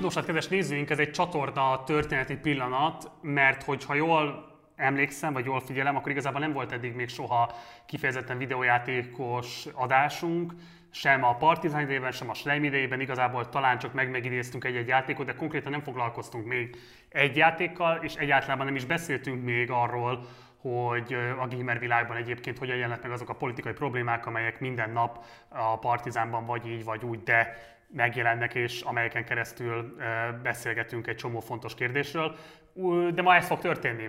Nos, hát kedves nézőink, ez egy csatorna történeti pillanat, mert hogyha jól emlékszem, vagy jól figyelem, akkor igazából nem volt eddig még soha kifejezetten videójátékos adásunk, sem a Partizán idejében, sem a Slime idejében, igazából talán csak meg megidéztünk egy-egy játékot, de konkrétan nem foglalkoztunk még egy játékkal, és egyáltalán nem is beszéltünk még arról, hogy a gamer világban egyébként hogyan jelennek meg azok a politikai problémák, amelyek minden nap a Partizánban vagy így, vagy úgy, de megjelennek, és amelyeken keresztül beszélgetünk egy csomó fontos kérdésről. De ma ez fog történni.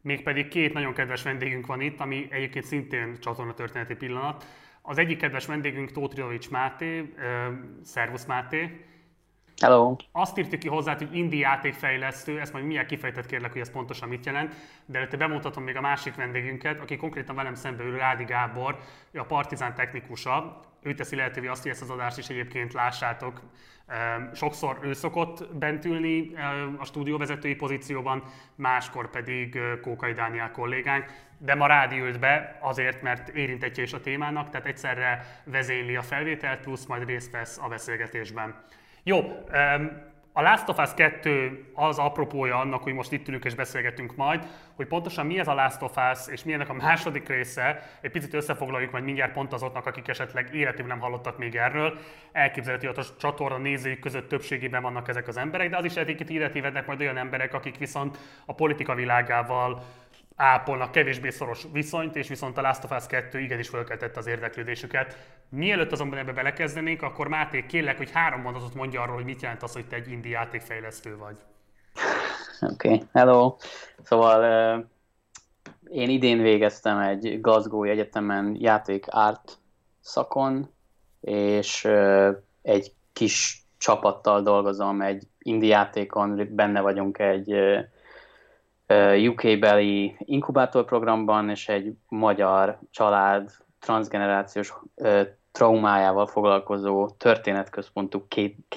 Mégpedig két nagyon kedves vendégünk van itt, ami egyébként szintén csatorna történeti pillanat. Az egyik kedves vendégünk Tóth Rilovics Máté, szervusz Máté. Hello. Azt írtuk ki hozzá, hogy indie játékfejlesztő, ezt majd milyen kifejtett kérlek, hogy ez pontosan mit jelent, de előtte bemutatom még a másik vendégünket, aki konkrétan velem szembe ül, Rádi Gábor, ő a Partizán technikusa, ő teszi lehetővé azt, hogy ezt az adást is egyébként lássátok. Sokszor ő szokott bent ülni a stúdióvezetői pozícióban, máskor pedig Kókai Dániel kollégánk, de ma Rádi ült be azért, mert érintetje is a témának, tehát egyszerre vezényli a felvételt, plusz majd részt vesz a beszélgetésben. Jó, a Last of Us 2 az apropója annak, hogy most itt ülünk és beszélgetünk majd, hogy pontosan mi ez a Last of Us, és milyennek a második része, egy picit összefoglaljuk majd mindjárt pont azoknak, akik esetleg életében nem hallottak még erről. Elképzelhető, hogy a csatorna nézőik között többségében vannak ezek az emberek, de az is lehet, hogy illetévednek majd olyan emberek, akik viszont a politika világával ápolnak kevésbé szoros viszonyt, és viszont a Last of Us 2 igenis fölkeltette az érdeklődésüket. Mielőtt azonban ebbe belekezdenénk, akkor Máté, kérlek, hogy három mondatot mondja arról, hogy mit jelent az, hogy te egy indie játékfejlesztő vagy. Oké, okay. hello. Szóval uh, én idén végeztem egy Glasgow egyetemen játék art szakon, és uh, egy kis csapattal dolgozom egy indie játékon, benne vagyunk egy uh, UK-beli inkubátorprogramban, és egy magyar család transgenerációs traumájával foglalkozó történetközpontú,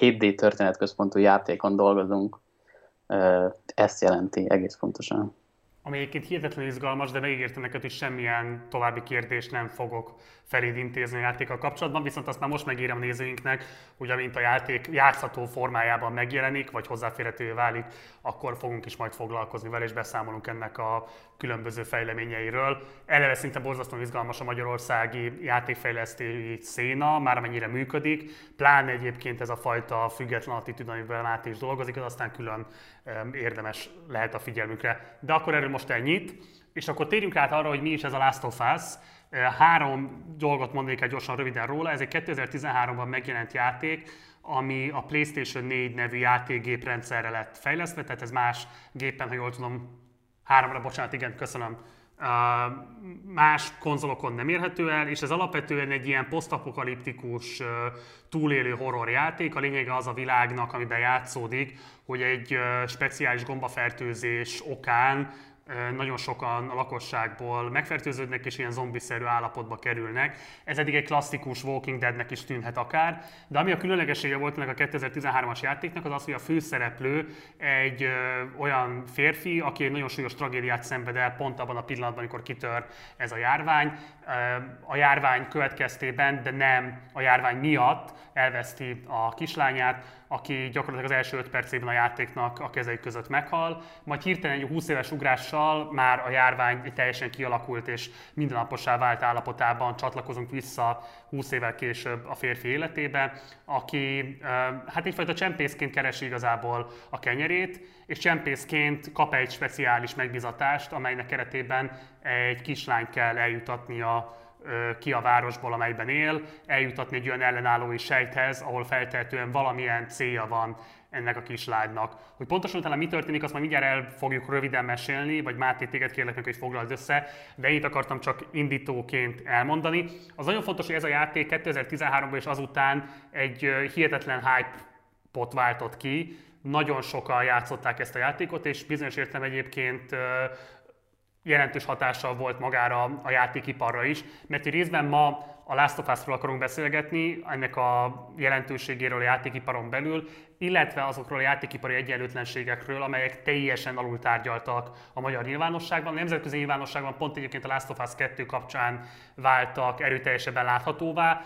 2D történetközpontú játékon dolgozunk. Ezt jelenti egész pontosan ami egyébként hihetetlenül izgalmas, de megígértem neked, hogy semmilyen további kérdést nem fogok feléd intézni a játékkal kapcsolatban, viszont azt már most megírem nézőinknek, hogy amint a játék játszható formájában megjelenik, vagy hozzáférhetővé válik, akkor fogunk is majd foglalkozni vele, és beszámolunk ennek a különböző fejleményeiről. Eleve szinte borzasztóan izgalmas a magyarországi játékfejlesztői széna, már amennyire működik, pláne egyébként ez a fajta független attitűd, amivel át is dolgozik, az aztán külön érdemes lehet a figyelmükre. De akkor erről most ennyit, és akkor térjünk át arra, hogy mi is ez a Last of Us. Három dolgot mondanék egy gyorsan röviden róla. Ez egy 2013-ban megjelent játék, ami a PlayStation 4 nevű játékgéprendszerre lett fejlesztve, tehát ez más gépen, ha jól tudom, háromra, bocsánat, igen, köszönöm, más konzolokon nem érhető el, és ez alapvetően egy ilyen posztapokaliptikus túlélő horror játék. A lényege az a világnak, amiben játszódik, hogy egy speciális gombafertőzés okán nagyon sokan a lakosságból megfertőződnek és ilyen zombiszerű állapotba kerülnek. Ez eddig egy klasszikus Walking Deadnek is tűnhet akár, de ami a különlegessége volt ennek a 2013-as játéknak, az az, hogy a főszereplő egy ö, olyan férfi, aki egy nagyon súlyos tragédiát szenved el pont abban a pillanatban, amikor kitör ez a járvány. A járvány következtében, de nem a járvány miatt elveszti a kislányát, aki gyakorlatilag az első 5 percében a játéknak a kezei között meghal, majd hirtelen egy 20 éves ugrással már a járvány teljesen kialakult és mindennapossá vált állapotában csatlakozunk vissza 20 évvel később a férfi életébe, aki hát egyfajta csempészként keresi igazából a kenyerét, és csempészként kap egy speciális megbizatást, amelynek keretében egy kislányt kell eljutatnia ki a városból, amelyben él, eljutatni egy olyan ellenállói sejthez, ahol feltehetően valamilyen célja van ennek a kislánynak. Hogy pontosan utána mi történik, azt majd mindjárt el fogjuk röviden mesélni, vagy Máté, téged kérlek meg, hogy foglald össze, de én akartam csak indítóként elmondani. Az nagyon fontos, hogy ez a játék 2013-ban és azután egy hihetetlen hype-pot váltott ki, nagyon sokan játszották ezt a játékot, és bizonyos értem egyébként jelentős hatással volt magára a játékiparra is, mert részben ma a Last of Us-ról akarunk beszélgetni, ennek a jelentőségéről a játékiparon belül, illetve azokról a játékipari egyenlőtlenségekről, amelyek teljesen alul tárgyaltak a magyar nyilvánosságban. A nemzetközi nyilvánosságban pont egyébként a Last of Us 2 kapcsán váltak erőteljesebben láthatóvá,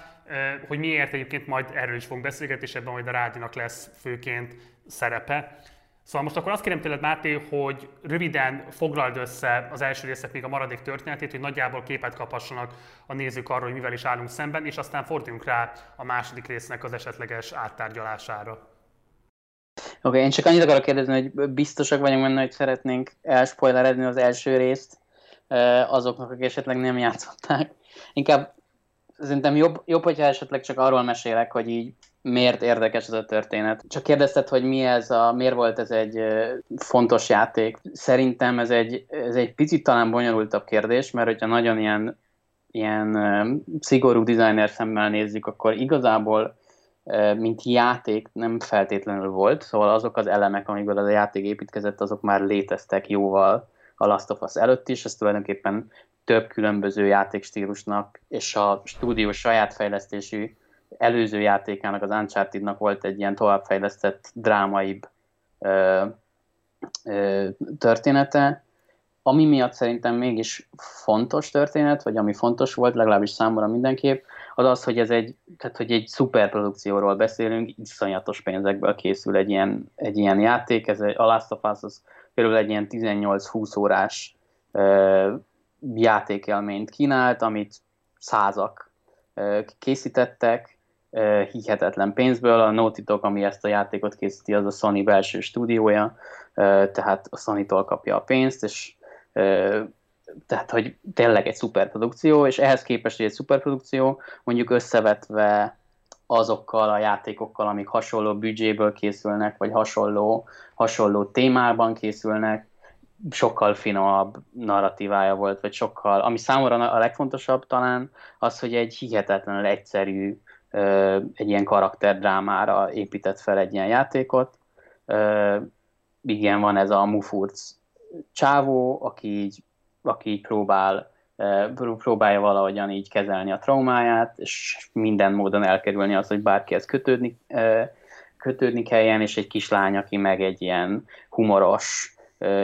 hogy miért egyébként majd erről is fogunk beszélgetni, és ebben majd a rádiónak lesz főként szerepe. Szóval most akkor azt kérem tőled, Máté, hogy röviden foglald össze az első részek még a maradék történetét, hogy nagyjából képet kaphassanak a nézők arról, hogy mivel is állunk szemben, és aztán forduljunk rá a második résznek az esetleges áttárgyalására. Oké, okay, én csak annyit akarok kérdezni, hogy biztosak vagyunk benne, hogy szeretnénk elspoilerezni az első részt azoknak, akik esetleg nem játszották. Inkább szerintem jobb, jobb, hogyha esetleg csak arról mesélek, hogy így miért érdekes ez a történet. Csak kérdezted, hogy mi ez a, miért volt ez egy fontos játék. Szerintem ez egy, ez egy picit talán bonyolultabb kérdés, mert hogyha nagyon ilyen, ilyen szigorú designer szemmel nézzük, akkor igazából mint játék nem feltétlenül volt, szóval azok az elemek, amikből az a játék építkezett, azok már léteztek jóval a Last of Us előtt is, ez tulajdonképpen több különböző játékstílusnak és a stúdió saját fejlesztésű előző játékának, az Uncharted-nak volt egy ilyen továbbfejlesztett, drámaibb ö, ö, története, ami miatt szerintem mégis fontos történet, vagy ami fontos volt, legalábbis számomra mindenképp, az az, hogy ez egy, tehát, hogy egy szuperprodukcióról beszélünk, iszonyatos pénzekből készül egy ilyen, egy ilyen játék, ez a Last of Us az körülbelül egy ilyen 18-20 órás ö, játékelményt kínált, amit százak ö, készítettek, hihetetlen pénzből. A Naughty Dog, ami ezt a játékot készíti, az a Sony belső stúdiója, tehát a Sony-tól kapja a pénzt, és tehát, hogy tényleg egy szuperprodukció, és ehhez képest, hogy egy szuperprodukció, mondjuk összevetve azokkal a játékokkal, amik hasonló büdzséből készülnek, vagy hasonló, hasonló témában készülnek, sokkal finomabb narratívája volt, vagy sokkal, ami számomra a legfontosabb talán, az, hogy egy hihetetlenül egyszerű egy ilyen karakterdrámára épített fel egy ilyen játékot. Igen, van ez a Mufurc csávó, aki így, aki így próbál, próbálja valahogyan így kezelni a traumáját, és minden módon elkerülni az, hogy bárkihez kötődni, kötődni kelljen, és egy kislány, aki meg egy ilyen humoros,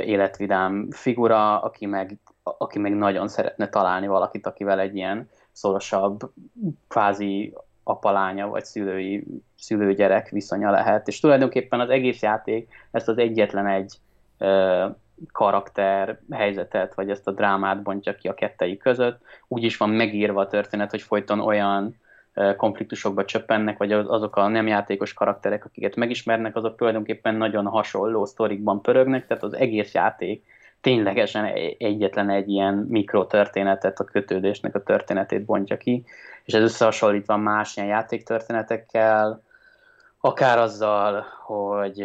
életvidám figura, aki meg, aki meg nagyon szeretne találni valakit, akivel egy ilyen szorosabb, kvázi apalánya vagy szülői, szülőgyerek viszonya lehet, és tulajdonképpen az egész játék ezt az egyetlen egy ö, karakter helyzetet, vagy ezt a drámát bontja ki a kettei között. Úgy is van megírva a történet, hogy folyton olyan konfliktusokba csöppennek, vagy azok a nem játékos karakterek, akiket megismernek, azok tulajdonképpen nagyon hasonló sztorikban pörögnek, tehát az egész játék ténylegesen egyetlen egy ilyen mikrotörténetet, a kötődésnek a történetét bontja ki, és ez összehasonlítva más ilyen játéktörténetekkel, akár azzal, hogy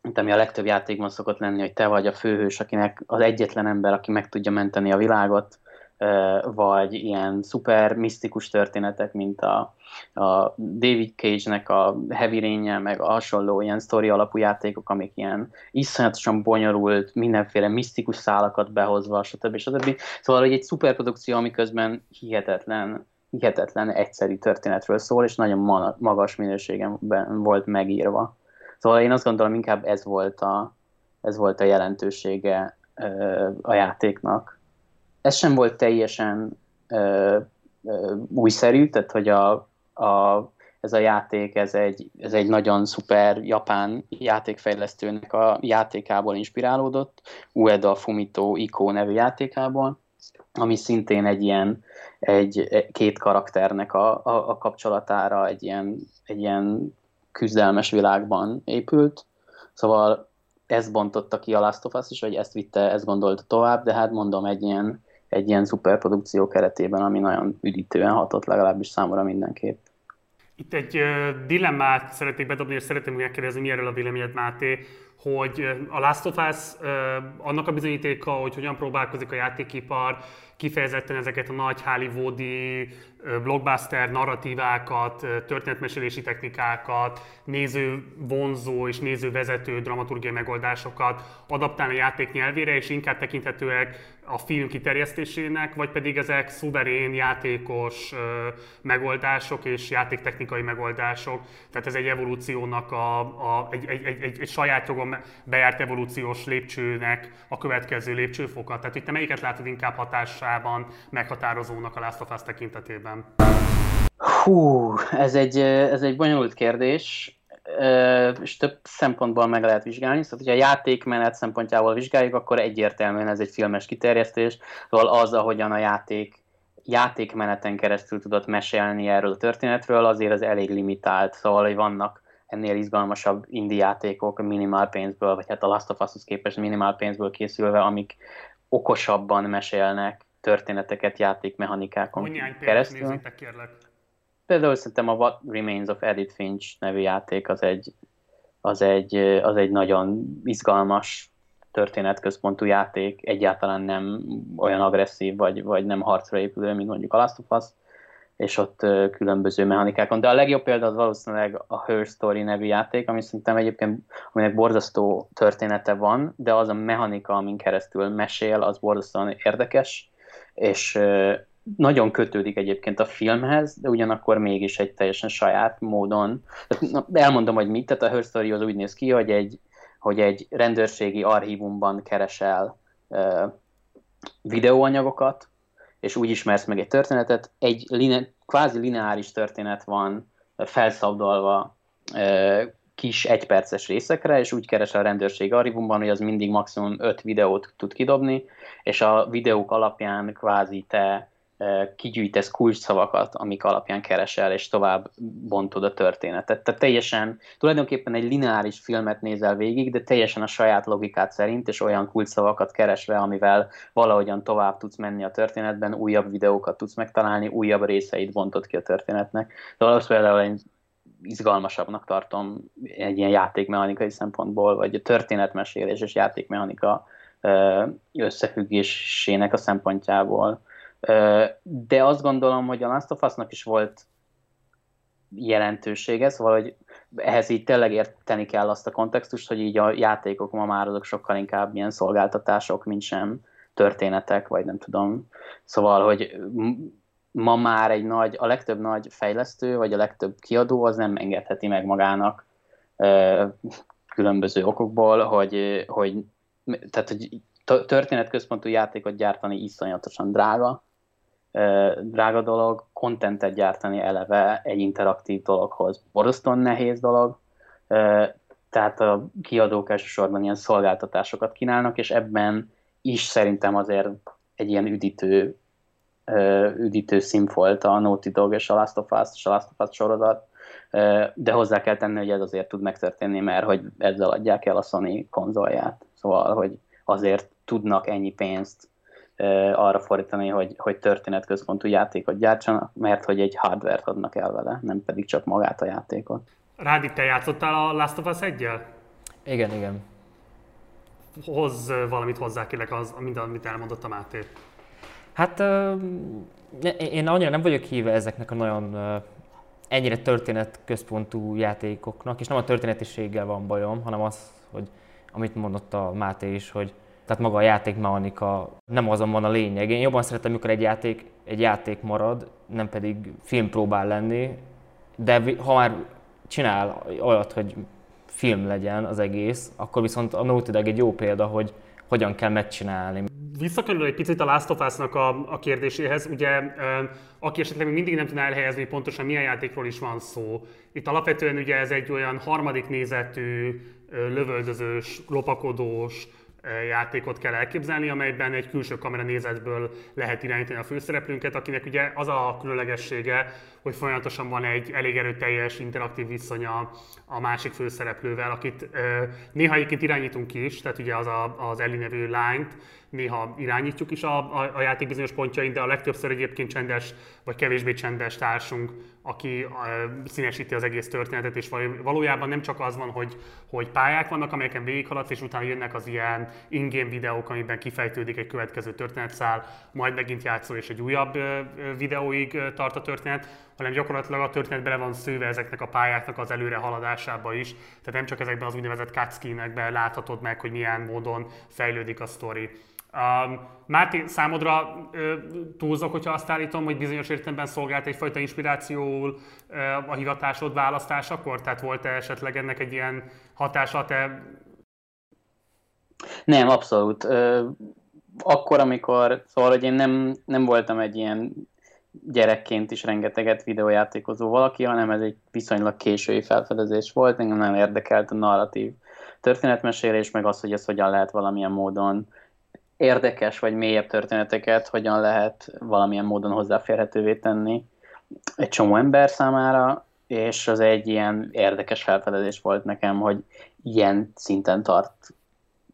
mint ami a legtöbb játékban szokott lenni, hogy te vagy a főhős, akinek az egyetlen ember, aki meg tudja menteni a világot, vagy ilyen szuper misztikus történetek, mint a, a David Cage-nek a Heavy rain meg a hasonló ilyen sztori alapú játékok, amik ilyen iszonyatosan bonyolult, mindenféle misztikus szálakat behozva, stb. stb. Szóval, hogy egy szuperprodukció, amiközben hihetetlen hihetetlen egyszerű történetről szól, és nagyon magas minőségen volt megírva. Szóval én azt gondolom, inkább ez volt a, ez volt a jelentősége a játéknak ez sem volt teljesen ö, ö, újszerű, tehát hogy a, a, ez a játék, ez egy, ez egy nagyon szuper japán játékfejlesztőnek a játékából inspirálódot, Ueda Fumito Iko nevű játékából, ami szintén egy ilyen egy, két karakternek a, a, a kapcsolatára egy ilyen, egy ilyen küzdelmes világban épült. Szóval ez bontotta ki a Last of Us is, vagy ezt vitte, ezt gondolta tovább, de hát mondom, egy ilyen egy ilyen szuperprodukció keretében, ami nagyon üdítően hatott legalábbis számomra mindenképp. Itt egy uh, dilemmát szeretnék bedobni, és szeretném megkérdezni, mi erről a véleményed, Máté, hogy a Last of Us annak a bizonyítéka, hogy hogyan próbálkozik a játékipar kifejezetten ezeket a nagy hollywoodi blockbuster narratívákat, történetmesélési technikákat, néző vonzó és néző vezető dramaturgiai megoldásokat adaptálni a játék nyelvére, és inkább tekinthetőek a film kiterjesztésének, vagy pedig ezek szuverén játékos megoldások és játéktechnikai megoldások. Tehát ez egy evolúciónak, a, a, egy, egy, egy, egy, egy saját jogon bejárt evolúciós lépcsőnek a következő lépcsőfoka. Tehát itt te melyiket látod inkább hatásában meghatározónak a Last of Us tekintetében? Hú, ez egy, ez egy bonyolult kérdés és több szempontból meg lehet vizsgálni. Szóval, hogyha a játékmenet szempontjából vizsgáljuk, akkor egyértelműen ez egy filmes kiterjesztés, szóval az, ahogyan a játék játékmeneten keresztül tudott mesélni erről a történetről, azért az elég limitált, szóval, hogy vannak ennél izgalmasabb indie játékok minimál pénzből, vagy hát a Last of Us-hoz képest minimál pénzből készülve, amik okosabban mesélnek történeteket játékmechanikákon keresztül. Nézzétek, kérlek. Például szerintem a What Remains of Edith Finch nevű játék az egy, az egy, az egy nagyon izgalmas történetközpontú játék, egyáltalán nem olyan agresszív, vagy, vagy nem harcra épülő, mint mondjuk a Last of Us, és ott különböző mechanikákon. De a legjobb példa az valószínűleg a Her Story nevű játék, ami szerintem egyébként, aminek borzasztó története van, de az a mechanika, amin keresztül mesél, az borzasztóan érdekes, és nagyon kötődik egyébként a filmhez, de ugyanakkor mégis egy teljesen saját módon. Elmondom, hogy mit, tehát a Her Story az úgy néz ki, hogy egy, hogy egy rendőrségi archívumban keresel uh, videóanyagokat, és úgy ismersz meg egy történetet. Egy line, kvázi lineáris történet van felszabdalva uh, kis egyperces részekre, és úgy keresel a rendőrség archívumban, hogy az mindig maximum öt videót tud kidobni, és a videók alapján kvázi te kigyűjtesz kulcsszavakat, amik alapján keresel, és tovább bontod a történetet. Tehát teljesen, tulajdonképpen egy lineáris filmet nézel végig, de teljesen a saját logikát szerint, és olyan kulcsszavakat keresve, amivel valahogyan tovább tudsz menni a történetben, újabb videókat tudsz megtalálni, újabb részeit bontod ki a történetnek. De az például egy izgalmasabbnak tartom egy ilyen játékmechanikai szempontból, vagy a történetmesélés és játékmechanika összefüggésének a szempontjából de azt gondolom, hogy a Last of Us-nak is volt jelentősége, szóval, hogy ehhez így tényleg érteni kell azt a kontextust, hogy így a játékok ma már azok sokkal inkább ilyen szolgáltatások, mint sem történetek, vagy nem tudom. Szóval, hogy ma már egy nagy, a legtöbb nagy fejlesztő, vagy a legtöbb kiadó az nem engedheti meg magának különböző okokból, hogy, hogy tehát, hogy történetközpontú játékot gyártani iszonyatosan drága, drága dolog, kontentet gyártani eleve egy interaktív dologhoz borzasztóan nehéz dolog, tehát a kiadók elsősorban ilyen szolgáltatásokat kínálnak, és ebben is szerintem azért egy ilyen üdítő, üdítő szín volt a Naughty Dog és a Last of Us és a Last of Us sorozat, de hozzá kell tenni, hogy ez azért tud megtörténni, mert hogy ezzel adják el a Sony konzolját. Szóval, hogy azért tudnak ennyi pénzt arra fordítani, hogy, hogy történetközpontú játékot gyártsanak, mert hogy egy hardware adnak el vele, nem pedig csak magát a játékot. Rádi, te játszottál a Last of Us 1 Igen, igen. Hoz valamit hozzá kérlek az, mind, amit elmondott a Máté. Hát én annyira nem vagyok híve ezeknek a nagyon ennyire történetközpontú játékoknak, és nem a történetiséggel van bajom, hanem az, hogy amit mondott a Máté is, hogy tehát maga a játékmechanika nem azon van a lényeg. Én jobban szeretem, amikor egy játék, egy játék marad, nem pedig film próbál lenni, de ha már csinál olyat, hogy film legyen az egész, akkor viszont a Naughty Dog egy jó példa, hogy hogyan kell megcsinálni. Visszakerül egy picit a Last of Us-nak a, a kérdéséhez, ugye aki esetleg még mindig nem tudná elhelyezni pontosan milyen játékról is van szó. Itt alapvetően ugye ez egy olyan harmadik nézetű, lövöldözős, lopakodós, játékot kell elképzelni, amelyben egy külső kamera nézetből lehet irányítani a főszereplőnket, akinek ugye az a különlegessége, hogy folyamatosan van egy elég erőteljes interaktív viszonya a másik főszereplővel, akit néha egyébként irányítunk is, tehát ugye az a, az Ellie nevű lányt, néha irányítjuk is a, a, a játék bizonyos pontjain, de a legtöbbször egyébként csendes vagy kevésbé csendes társunk, aki színesíti az egész történetet, és valójában nem csak az van, hogy, hogy pályák vannak, amelyeken végighaladsz, és utána jönnek az ilyen in-game videók, amiben kifejtődik egy következő történetszál, majd megint játszol, és egy újabb videóig tart a történet, hanem gyakorlatilag a történet bele van szőve ezeknek a pályáknak az előre haladásába is. Tehát nem csak ezekben az úgynevezett cutscene láthatod meg, hogy milyen módon fejlődik a sztori. Um, Máté, számodra uh, túlzok, hogyha azt állítom, hogy bizonyos értelemben szolgált egyfajta inspirációul uh, a hivatásod választásakor? Tehát volt-e esetleg ennek egy ilyen hatása te? Nem, abszolút. Uh, akkor, amikor, szóval, hogy én nem, nem voltam egy ilyen gyerekként is rengeteget videójátékozó valaki, hanem ez egy viszonylag késői felfedezés volt. Engem nagyon érdekelt a narratív történetmesélés, meg az, hogy ez hogyan lehet valamilyen módon érdekes vagy mélyebb történeteket, hogyan lehet valamilyen módon hozzáférhetővé tenni egy csomó ember számára, és az egy ilyen érdekes felfedezés volt nekem, hogy ilyen szinten tart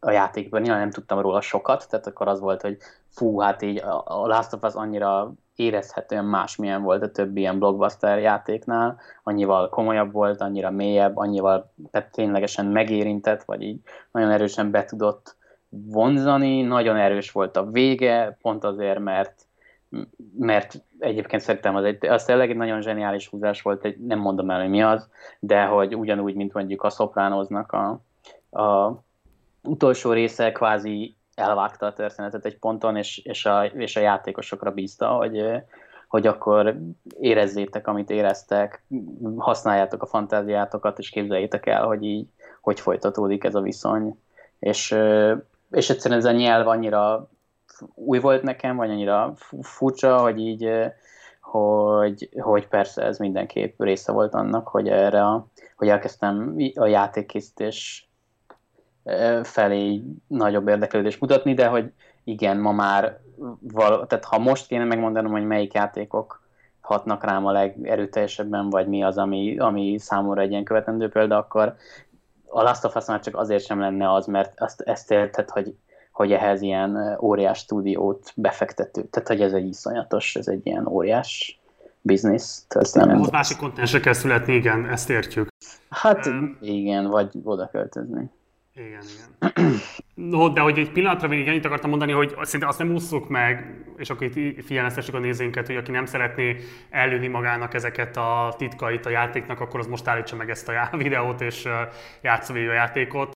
a játékban. Nyilván nem tudtam róla sokat, tehát akkor az volt, hogy fú, hát így a Last of Us annyira érezhetően másmilyen volt a többi ilyen blockbuster játéknál, annyival komolyabb volt, annyira mélyebb, annyival ténylegesen megérintett, vagy így nagyon erősen be tudott vonzani, nagyon erős volt a vége, pont azért, mert mert egyébként szerintem az, egy, az tényleg egy nagyon zseniális húzás volt, egy, nem mondom el, hogy mi az, de hogy ugyanúgy, mint mondjuk a szopránoznak a, a utolsó része kvázi elvágta a történetet egy ponton, és, és, a, és a játékosokra bízta, hogy, hogy akkor érezzétek, amit éreztek, használjátok a fantáziátokat, és képzeljétek el, hogy így hogy folytatódik ez a viszony. És, és egyszerűen ez a nyelv annyira új volt nekem, vagy annyira furcsa, hogy így, hogy, hogy persze ez mindenképp része volt annak, hogy erre a, hogy elkezdtem a játékkészítés felé nagyobb érdeklődést mutatni, de hogy igen, ma már, val- tehát ha most kéne megmondanom, hogy melyik játékok hatnak rám a legerőteljesebben, vagy mi az, ami, ami számomra egy ilyen követendő példa, akkor a Last of Us már csak azért sem lenne az, mert azt, ezt érted, hogy, hogy ehhez ilyen óriás stúdiót befektető. Tehát, hogy ez egy iszonyatos, ez egy ilyen óriás biznisz történet. Ott másik kontinensre kell születni, igen, ezt értjük. Hát um, igen, vagy oda költözni. Igen, igen. No, de hogy egy pillanatra még ennyit akartam mondani, hogy szerintem azt nem ússzuk meg, és akkor itt figyelmeztessük a nézőinket, hogy aki nem szeretné előni magának ezeket a titkait a játéknak, akkor az most állítsa meg ezt a videót, és játszva végig a játékot.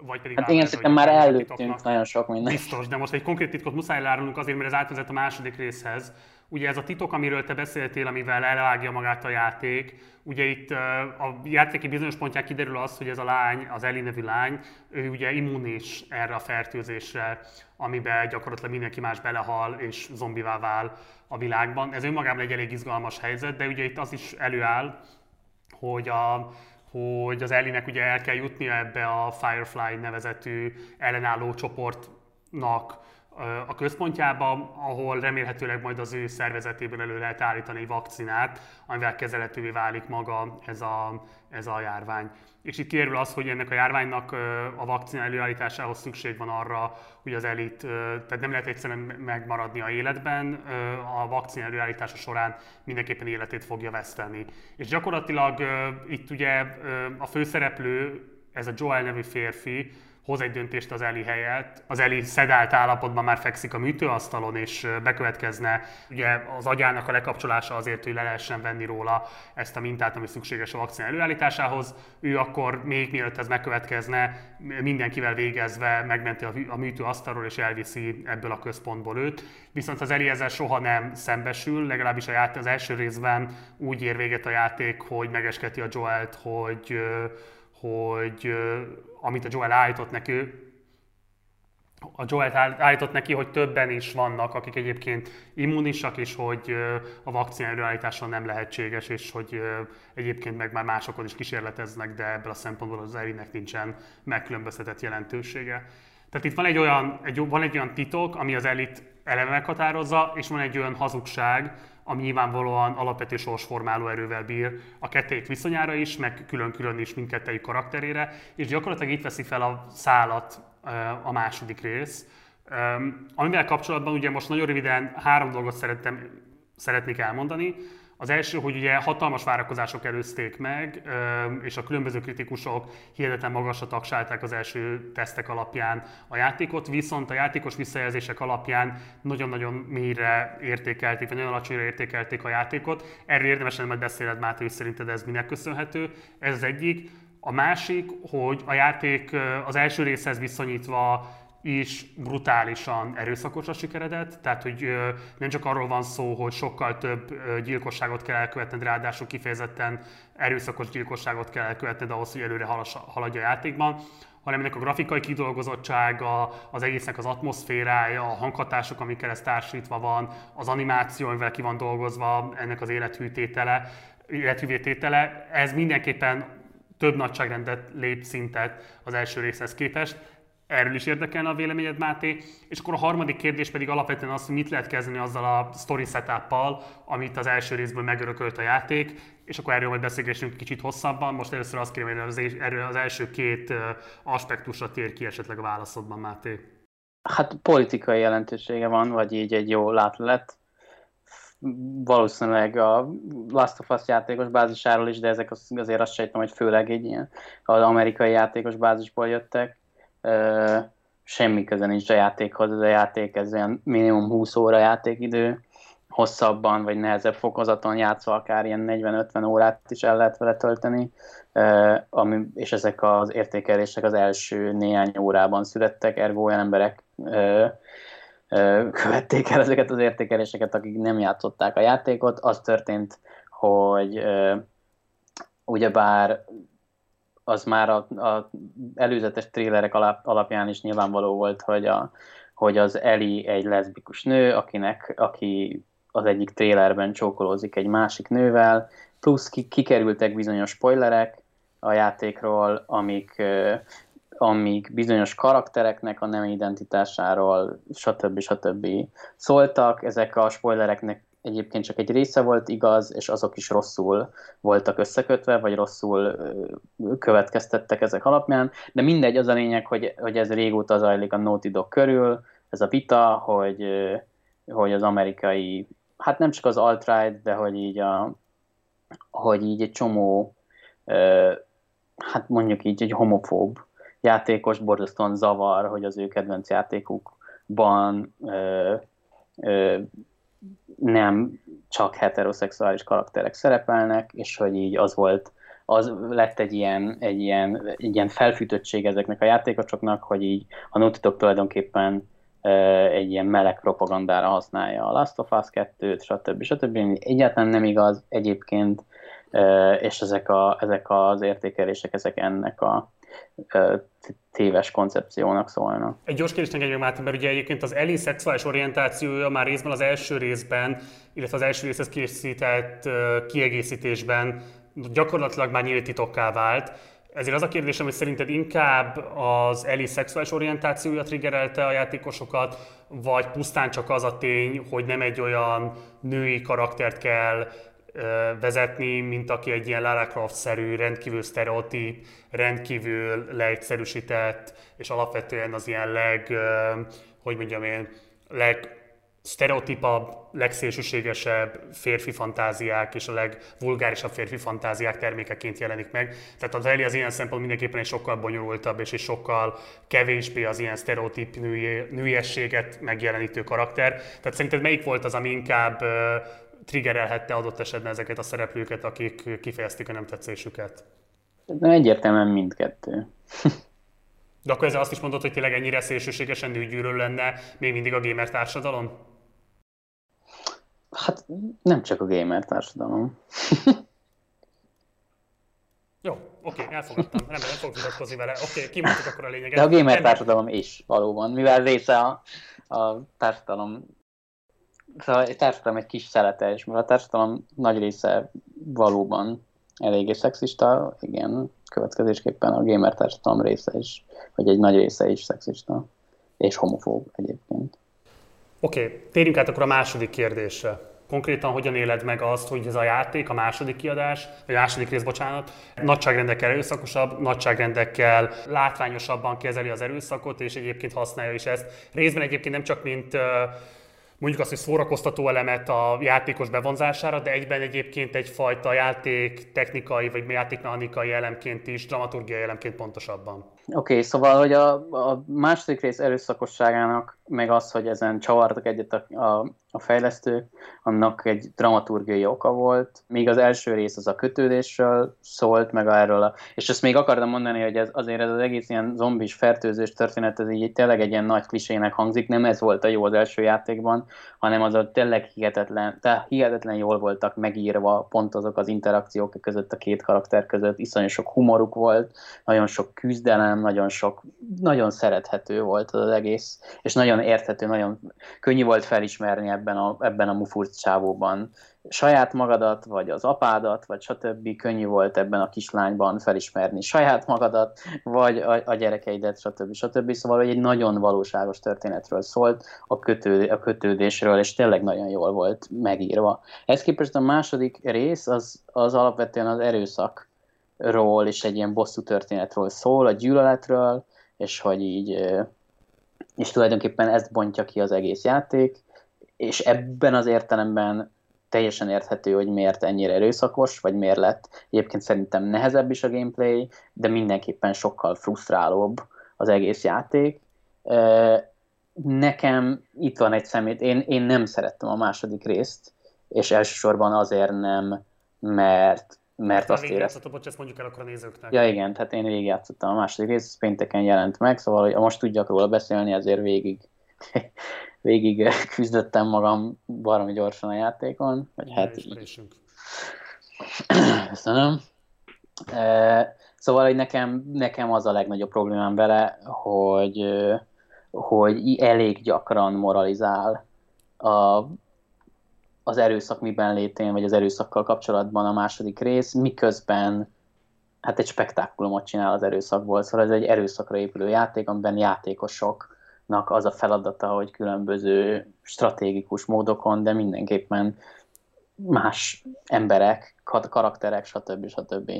Vagy pedig hát igen, szerintem már előttünk nagyon sok minden. Biztos, de most egy konkrét titkot muszáj elárulnunk azért, mert ez átvezet a második részhez. Ugye ez a titok, amiről te beszéltél, amivel elvágja magát a játék, ugye itt a játéki bizonyos pontján kiderül az, hogy ez a lány, az Eli nevű lány, ő ugye immunis erre a fertőzésre, amiben gyakorlatilag mindenki más belehal és zombivá vál a világban. Ez önmagában egy elég izgalmas helyzet, de ugye itt az is előáll, hogy a, hogy az Ellinek ugye el kell jutnia ebbe a Firefly nevezetű ellenálló csoportnak a központjába, ahol remélhetőleg majd az ő szervezetében elő lehet állítani egy vakcinát, amivel kezelhetővé válik maga ez a, ez a járvány. És itt kérül az, hogy ennek a járványnak a vakcina előállításához szükség van arra, hogy az elit, tehát nem lehet egyszerűen megmaradni a életben, a vakcina előállítása során mindenképpen életét fogja veszteni. És gyakorlatilag itt ugye a főszereplő, ez a Joel nevű férfi, hoz egy döntést az Eli helyett. Az Eli szedált állapotban már fekszik a műtőasztalon, és bekövetkezne ugye az agyának a lekapcsolása azért, hogy le lehessen venni róla ezt a mintát, ami szükséges a vakcina előállításához. Ő akkor még mielőtt ez megkövetkezne, mindenkivel végezve megmenti a műtőasztalról és elviszi ebből a központból őt. Viszont az Eli ezzel soha nem szembesül, legalábbis a játék az első részben úgy ér véget a játék, hogy megesketi a Joelt, hogy hogy amit a Joel állított neki, a Joel állított neki, hogy többen is vannak, akik egyébként immunisak, és hogy a vakcina előállítása nem lehetséges, és hogy egyébként meg már másokon is kísérleteznek, de ebből a szempontból az Erinek nincsen megkülönböztetett jelentősége. Tehát itt van egy olyan, egy, van egy olyan titok, ami az elit eleve meghatározza, és van egy olyan hazugság, ami nyilvánvalóan alapvető sorsformáló erővel bír a kettőjük viszonyára is, meg külön-külön is mindkettőjük karakterére, és gyakorlatilag itt veszi fel a szálat a második rész, amivel kapcsolatban ugye most nagyon röviden három dolgot szerettem, szeretnék elmondani. Az első, hogy ugye hatalmas várakozások előzték meg, és a különböző kritikusok hihetetlen magasra tagsálták az első tesztek alapján a játékot, viszont a játékos visszajelzések alapján nagyon-nagyon mélyre értékelték, vagy nagyon alacsonyra értékelték a játékot. Erről érdemesen majd beszéled, Máté, hogy szerinted ez minek köszönhető. Ez az egyik. A másik, hogy a játék az első részhez viszonyítva is brutálisan erőszakosra sikeredett, tehát hogy nem csak arról van szó, hogy sokkal több gyilkosságot kell elkövetned, ráadásul kifejezetten erőszakos gyilkosságot kell elkövetned ahhoz, hogy előre haladja a játékban, hanem ennek a grafikai kidolgozottsága, az egésznek az atmoszférája, a hanghatások, amikkel ez társítva van, az animáció, amivel ki van dolgozva, ennek az élethűtétele, élethűvététele, ez mindenképpen több nagyságrendet lép szintet az első részhez képest. Erről is érdekelne a véleményed, Máté. És akkor a harmadik kérdés pedig alapvetően az, hogy mit lehet kezdeni azzal a story setup amit az első részből megörökölt a játék, és akkor erről majd beszélgessünk kicsit hosszabban. Most először azt kérem, hogy az, erről az első két aspektusra tér ki esetleg a válaszodban, Máté. Hát politikai jelentősége van, vagy így egy jó látlet. Valószínűleg a Last of Us játékos bázisáról is, de ezek azért azt sejtem, hogy főleg egy ilyen az amerikai játékos bázisból jöttek semmi köze nincs a játékhoz, ez a játék ez olyan minimum 20 óra játékidő, hosszabban vagy nehezebb fokozaton játszva akár ilyen 40-50 órát is el lehet vele tölteni, ami, és ezek az értékelések az első néhány órában születtek, ergo olyan emberek követték el ezeket az értékeléseket, akik nem játszották a játékot. Az történt, hogy ugyebár az már a, előzetes trélerek alap, alapján is nyilvánvaló volt, hogy, a, hogy az Eli egy leszbikus nő, akinek, aki az egyik trélerben csókolózik egy másik nővel, plusz ki, kikerültek bizonyos spoilerek a játékról, amik, amik bizonyos karaktereknek a nem identitásáról, stb. stb. szóltak. Ezek a spoilereknek egyébként csak egy része volt igaz, és azok is rosszul voltak összekötve, vagy rosszul következtettek ezek alapján, de mindegy, az a lényeg, hogy, hogy ez régóta zajlik a Naughty Dog körül, ez a vita, hogy, hogy az amerikai, hát nem csak az alt-right, de hogy így, a, hogy így egy csomó, hát mondjuk így egy homofób játékos borzasztóan zavar, hogy az ő kedvenc játékukban nem csak heteroszexuális karakterek szerepelnek, és hogy így az volt, az lett egy ilyen, egy ilyen, egy ilyen felfűtöttség ezeknek a játékosoknak, hogy így a Dog tulajdonképpen egy ilyen meleg propagandára használja a Last of Us 2-t, stb. stb. Egyáltalán nem igaz egyébként, és ezek, a, ezek az értékelések, ezek ennek a téves koncepciónak szólnak. Egy gyors kérdés engedjük már, mert ugye egyébként az Eli szexuális orientációja már részben az első részben, illetve az első részhez készített kiegészítésben gyakorlatilag már nyílt titokká vált. Ezért az a kérdésem, hogy szerinted inkább az Eli szexuális orientációja triggerelte a játékosokat, vagy pusztán csak az a tény, hogy nem egy olyan női karaktert kell vezetni, mint aki egy ilyen Lara Croft-szerű, rendkívül sztereotíp, rendkívül leegyszerűsített, és alapvetően az ilyen leg, hogy mondjam én, leg sztereotípabb, legszélsőségesebb férfi fantáziák és a legvulgárisabb férfi fantáziák termékeként jelenik meg. Tehát az Ellie az ilyen szempont mindenképpen egy sokkal bonyolultabb és egy sokkal kevésbé az ilyen sztereotíp női, nőiességet megjelenítő karakter. Tehát szerinted melyik volt az, ami inkább triggerelhette adott esetben ezeket a szereplőket, akik kifejezték a nem tetszésüket? De egyértelműen mindkettő. De akkor ezzel azt is mondod, hogy tényleg ennyire szélsőségesen nőgyűrő lenne még mindig a gamer társadalom? Hát nem csak a gamer társadalom. Jó, oké, okay, elfogadtam. Nem, nem fogok vitatkozni vele. Oké, okay, kimondtuk akkor a lényeget. De a gamer társadalom is valóban, mivel része a, a társadalom Szóval a társadalom egy kis szelete, és mert a társadalom nagy része valóban eléggé szexista, igen, következésképpen a gamer társadalom része is, vagy egy nagy része is szexista, és homofób egyébként. Oké, okay, térjünk át akkor a második kérdésre. konkrétan hogyan éled meg azt, hogy ez a játék, a második kiadás, vagy a második rész, bocsánat, nagyságrendekkel erőszakosabb, nagyságrendekkel látványosabban kezeli az erőszakot, és egyébként használja is ezt. Részben egyébként nem csak mint mondjuk azt, hogy szórakoztató elemet a játékos bevonzására, de egyben egyébként egyfajta játék technikai vagy játékmechanikai elemként is, dramaturgiai elemként pontosabban. Oké, okay, szóval, hogy a, a második rész erőszakosságának, meg az, hogy ezen csavartak egyet a, a, a fejlesztők, annak egy dramaturgiai oka volt, míg az első rész az a kötődésről szólt, meg erről, a, és ezt még akartam mondani, hogy ez, azért ez az egész ilyen zombis fertőzős történet, ez így tényleg egy ilyen nagy klisének hangzik, nem ez volt a jó az első játékban, hanem az a tényleg hihetetlen, tehát hihetetlen jól voltak megírva pont azok az interakciók között a két karakter között, iszonyú sok humoruk volt, nagyon sok küzdelem, nagyon sok, nagyon szerethető volt az egész, és nagyon érthető, nagyon könnyű volt felismerni ebben a, ebben a mufurc csávóban saját magadat, vagy az apádat, vagy stb. könnyű volt ebben a kislányban felismerni saját magadat, vagy a, a gyerekeidet, stb. stb. Szóval egy nagyon valóságos történetről szólt, a, kötő, a kötődésről, és tényleg nagyon jól volt megírva. Ez képest a második rész az, az alapvetően az erőszak ról és egy ilyen bosszú történetről szól, a gyűlöletről, és hogy így, és tulajdonképpen ezt bontja ki az egész játék, és ebben az értelemben teljesen érthető, hogy miért ennyire erőszakos, vagy miért lett. Egyébként szerintem nehezebb is a gameplay, de mindenképpen sokkal frusztrálóbb az egész játék. Nekem itt van egy szemét, én, én nem szerettem a második részt, és elsősorban azért nem, mert mert azt éreztem... Bocs, ezt mondjuk el akkor a nézőknek. Ja igen, tehát én végigjátszottam a második rész, pénteken jelent meg, szóval hogy most tudjak róla beszélni, ezért végig, végig küzdöttem magam baromi gyorsan a játékon. Vagy hát így. Köszönöm. E, szóval, hogy nekem, nekem az a legnagyobb problémám vele, hogy, hogy elég gyakran moralizál a az erőszak miben létén, vagy az erőszakkal kapcsolatban a második rész, miközben hát egy spektákulumot csinál az erőszakból, szóval ez egy erőszakra épülő játék, amiben játékosoknak az a feladata, hogy különböző stratégikus módokon, de mindenképpen más emberek, karakterek, stb. stb.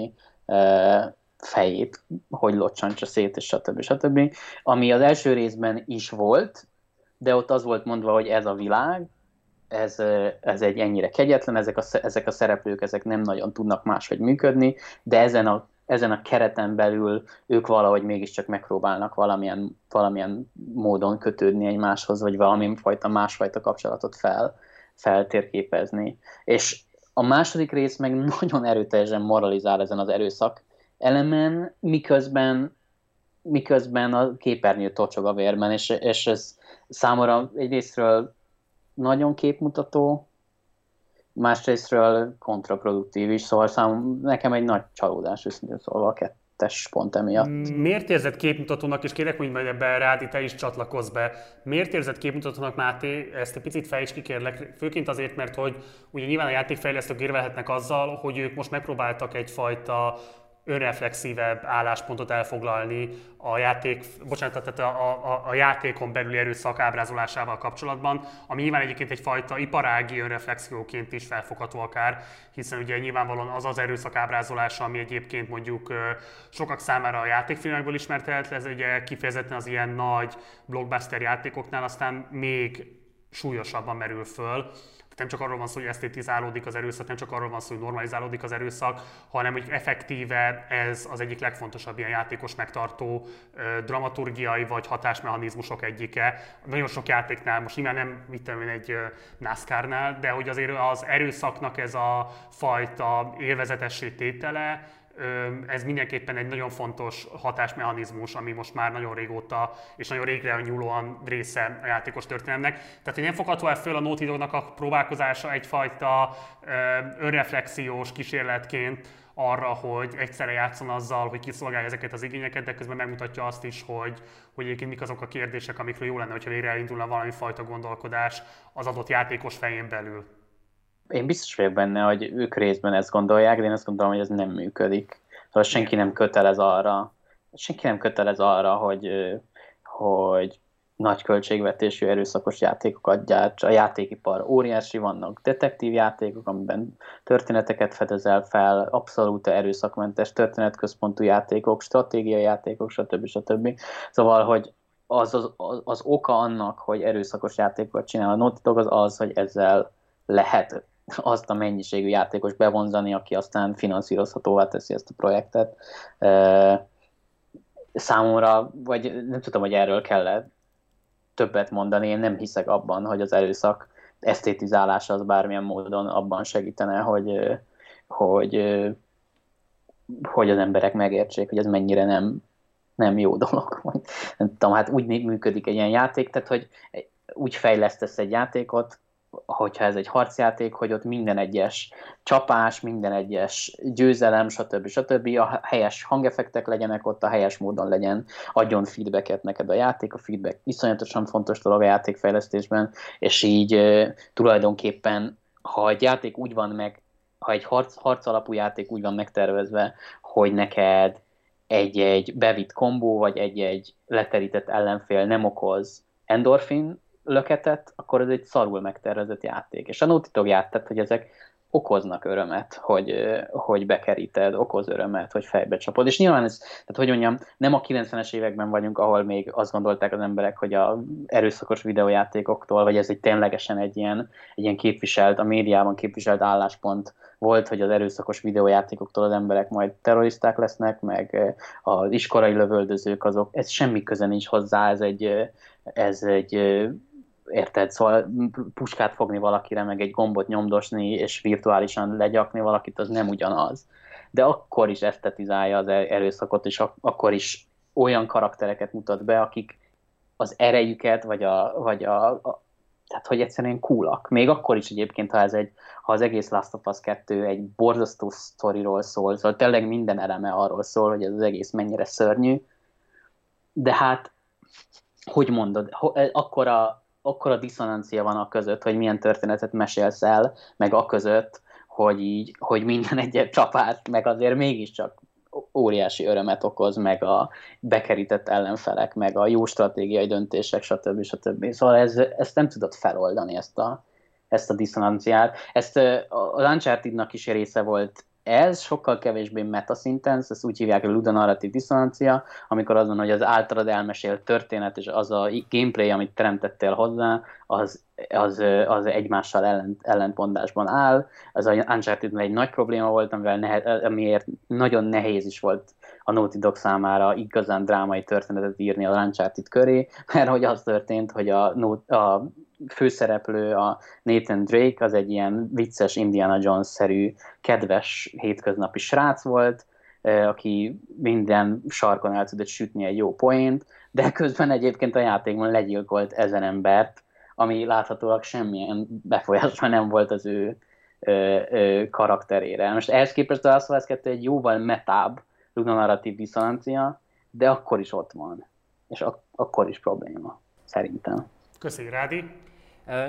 fejét, hogy locsanítsa szét, és stb. stb. Ami az első részben is volt, de ott az volt mondva, hogy ez a világ, ez, ez egy ennyire kegyetlen, ezek a, ezek a szereplők ezek nem nagyon tudnak máshogy működni, de ezen a, ezen a kereten belül ők valahogy mégiscsak megpróbálnak valamilyen, valamilyen módon kötődni egymáshoz, vagy valamilyen fajta másfajta kapcsolatot fel, feltérképezni. És a második rész meg nagyon erőteljesen moralizál ezen az erőszak elemen, miközben miközben a képernyő tocsog a vérben, és, és ez számomra egyrésztről nagyon képmutató, másrésztről kontraproduktív is, szóval szám, nekem egy nagy csalódás, őszintén szólva a kettes pont emiatt. Miért érzed képmutatónak, és kérek, hogy majd ebben rád, te is csatlakozz be, miért érzed képmutatónak, Máté, ezt egy picit fejtsd ki kérlek, főként azért, mert hogy ugye nyilván a játékfejlesztők érvelhetnek azzal, hogy ők most megpróbáltak egyfajta önreflexívebb álláspontot elfoglalni a játék, bocsánat, tehát a, a, a játékon belüli erőszak ábrázolásával kapcsolatban, ami nyilván egyébként egyfajta iparági önreflexióként is felfogható akár, hiszen ugye nyilvánvalóan az az erőszak ábrázolása, ami egyébként mondjuk sokak számára a játékfilmekből ismert ez ugye kifejezetten az ilyen nagy blockbuster játékoknál aztán még súlyosabban merül föl nem csak arról van szó, hogy esztétizálódik az erőszak, nem csak arról van szó, hogy normalizálódik az erőszak, hanem hogy effektíve ez az egyik legfontosabb ilyen játékos megtartó dramaturgiai vagy hatásmechanizmusok egyike. Nagyon sok játéknál, most nyilván nem mit tudom egy NASCAR-nál, de hogy azért az erőszaknak ez a fajta élvezetessé tétele, ez mindenképpen egy nagyon fontos hatásmechanizmus, ami most már nagyon régóta és nagyon régre nyúlóan része a játékos történelmnek. Tehát, hogy nem fogható el föl a Naughty Dognak a próbálkozása egyfajta önreflexiós kísérletként arra, hogy egyszerre játszon azzal, hogy kiszolgálja ezeket az igényeket, de közben megmutatja azt is, hogy, hogy egyébként mik azok a kérdések, amikről jó lenne, hogyha végre elindulna valami fajta gondolkodás az adott játékos fején belül én biztos vagyok benne, hogy ők részben ezt gondolják, de én azt gondolom, hogy ez nem működik. Szóval senki nem kötelez arra, senki nem kötelez arra, hogy, hogy nagy költségvetésű erőszakos játékokat gyárt. A játékipar óriási, vannak detektív játékok, amiben történeteket fedezel fel, abszolút erőszakmentes történetközpontú játékok, stratégiai játékok, stb. stb. Szóval, hogy az, az, az, az oka annak, hogy erőszakos játékokat csinál a Naughty Dog, az az, hogy ezzel lehet azt a mennyiségű játékos bevonzani, aki aztán finanszírozhatóvá teszi ezt a projektet. Számomra, vagy nem tudom, hogy erről kell többet mondani, én nem hiszek abban, hogy az erőszak esztétizálása az bármilyen módon abban segítene, hogy, hogy, hogy az emberek megértsék, hogy ez mennyire nem, nem jó dolog. Nem tudom, hát úgy működik egy ilyen játék, tehát hogy úgy fejlesztesz egy játékot, hogyha ez egy harcjáték, hogy ott minden egyes csapás, minden egyes győzelem, stb. stb. a helyes hangefektek legyenek ott, a helyes módon legyen, adjon feedbacket neked a játék, a feedback iszonyatosan fontos dolog a játékfejlesztésben, és így tulajdonképpen, ha egy játék úgy van meg, ha egy harc, harc alapú játék úgy van megtervezve, hogy neked egy-egy bevitt kombó, vagy egy-egy leterített ellenfél nem okoz endorfin löketet, akkor ez egy szarul megtervezett játék. És a Naughty Dog hogy ezek okoznak örömet, hogy, hogy bekeríted, okoz örömet, hogy fejbe csapod. És nyilván ez, tehát hogy mondjam, nem a 90-es években vagyunk, ahol még azt gondolták az emberek, hogy a erőszakos videójátékoktól, vagy ez egy ténylegesen egy ilyen, egy ilyen képviselt, a médiában képviselt álláspont volt, hogy az erőszakos videójátékoktól az emberek majd terroristák lesznek, meg az iskolai lövöldözők azok, ez semmi köze nincs hozzá, ez egy, ez egy érted, szóval puskát fogni valakire, meg egy gombot nyomdosni, és virtuálisan legyakni valakit, az nem ugyanaz. De akkor is esztetizálja az er-, erőszakot, és ak- akkor is olyan karaktereket mutat be, akik az erejüket, vagy a, vagy a, a tehát hogy egyszerűen coolak. Még akkor is egyébként, ha ez egy, ha az egész Last of Us 2 egy borzasztó sztoriról szól, szóval tényleg minden eleme arról szól, hogy ez az egész mennyire szörnyű, de hát, hogy mondod, akkora, akkora diszonancia van a között, hogy milyen történetet mesélsz el, meg a között, hogy így, hogy minden egyet csapát, meg azért mégiscsak óriási örömet okoz, meg a bekerített ellenfelek, meg a jó stratégiai döntések, stb. stb. Szóval ez, ezt nem tudod feloldani, ezt a, ezt a diszonanciát. Ezt az Uncharted-nak is része volt ez sokkal kevésbé metaszinten, ezt úgy hívják, hogy ludonarratív diszonancia, amikor az van, hogy az általad elmesélt történet és az a gameplay, amit teremtettél hozzá, az, az, az egymással ellent, ellentmondásban áll. Ez a uncharted egy nagy probléma volt, amivel nehe, amiért nagyon nehéz is volt a Naughty Dog számára igazán drámai történetet írni a Uncharted köré, mert hogy az történt, hogy a, a főszereplő, a Nathan Drake, az egy ilyen vicces Indiana Jones-szerű, kedves hétköznapi srác volt, aki minden sarkon el tudott sütni egy jó poént, de közben egyébként a játékban legyilkolt ezen embert, ami láthatólag semmilyen befolyása nem volt az ő ö, ö, karakterére. Most ehhez képest a Last of Us 2 egy jóval metább narratív diszonancia, de akkor is ott van. És ak- akkor is probléma, szerintem. Köszönjük, Rádi.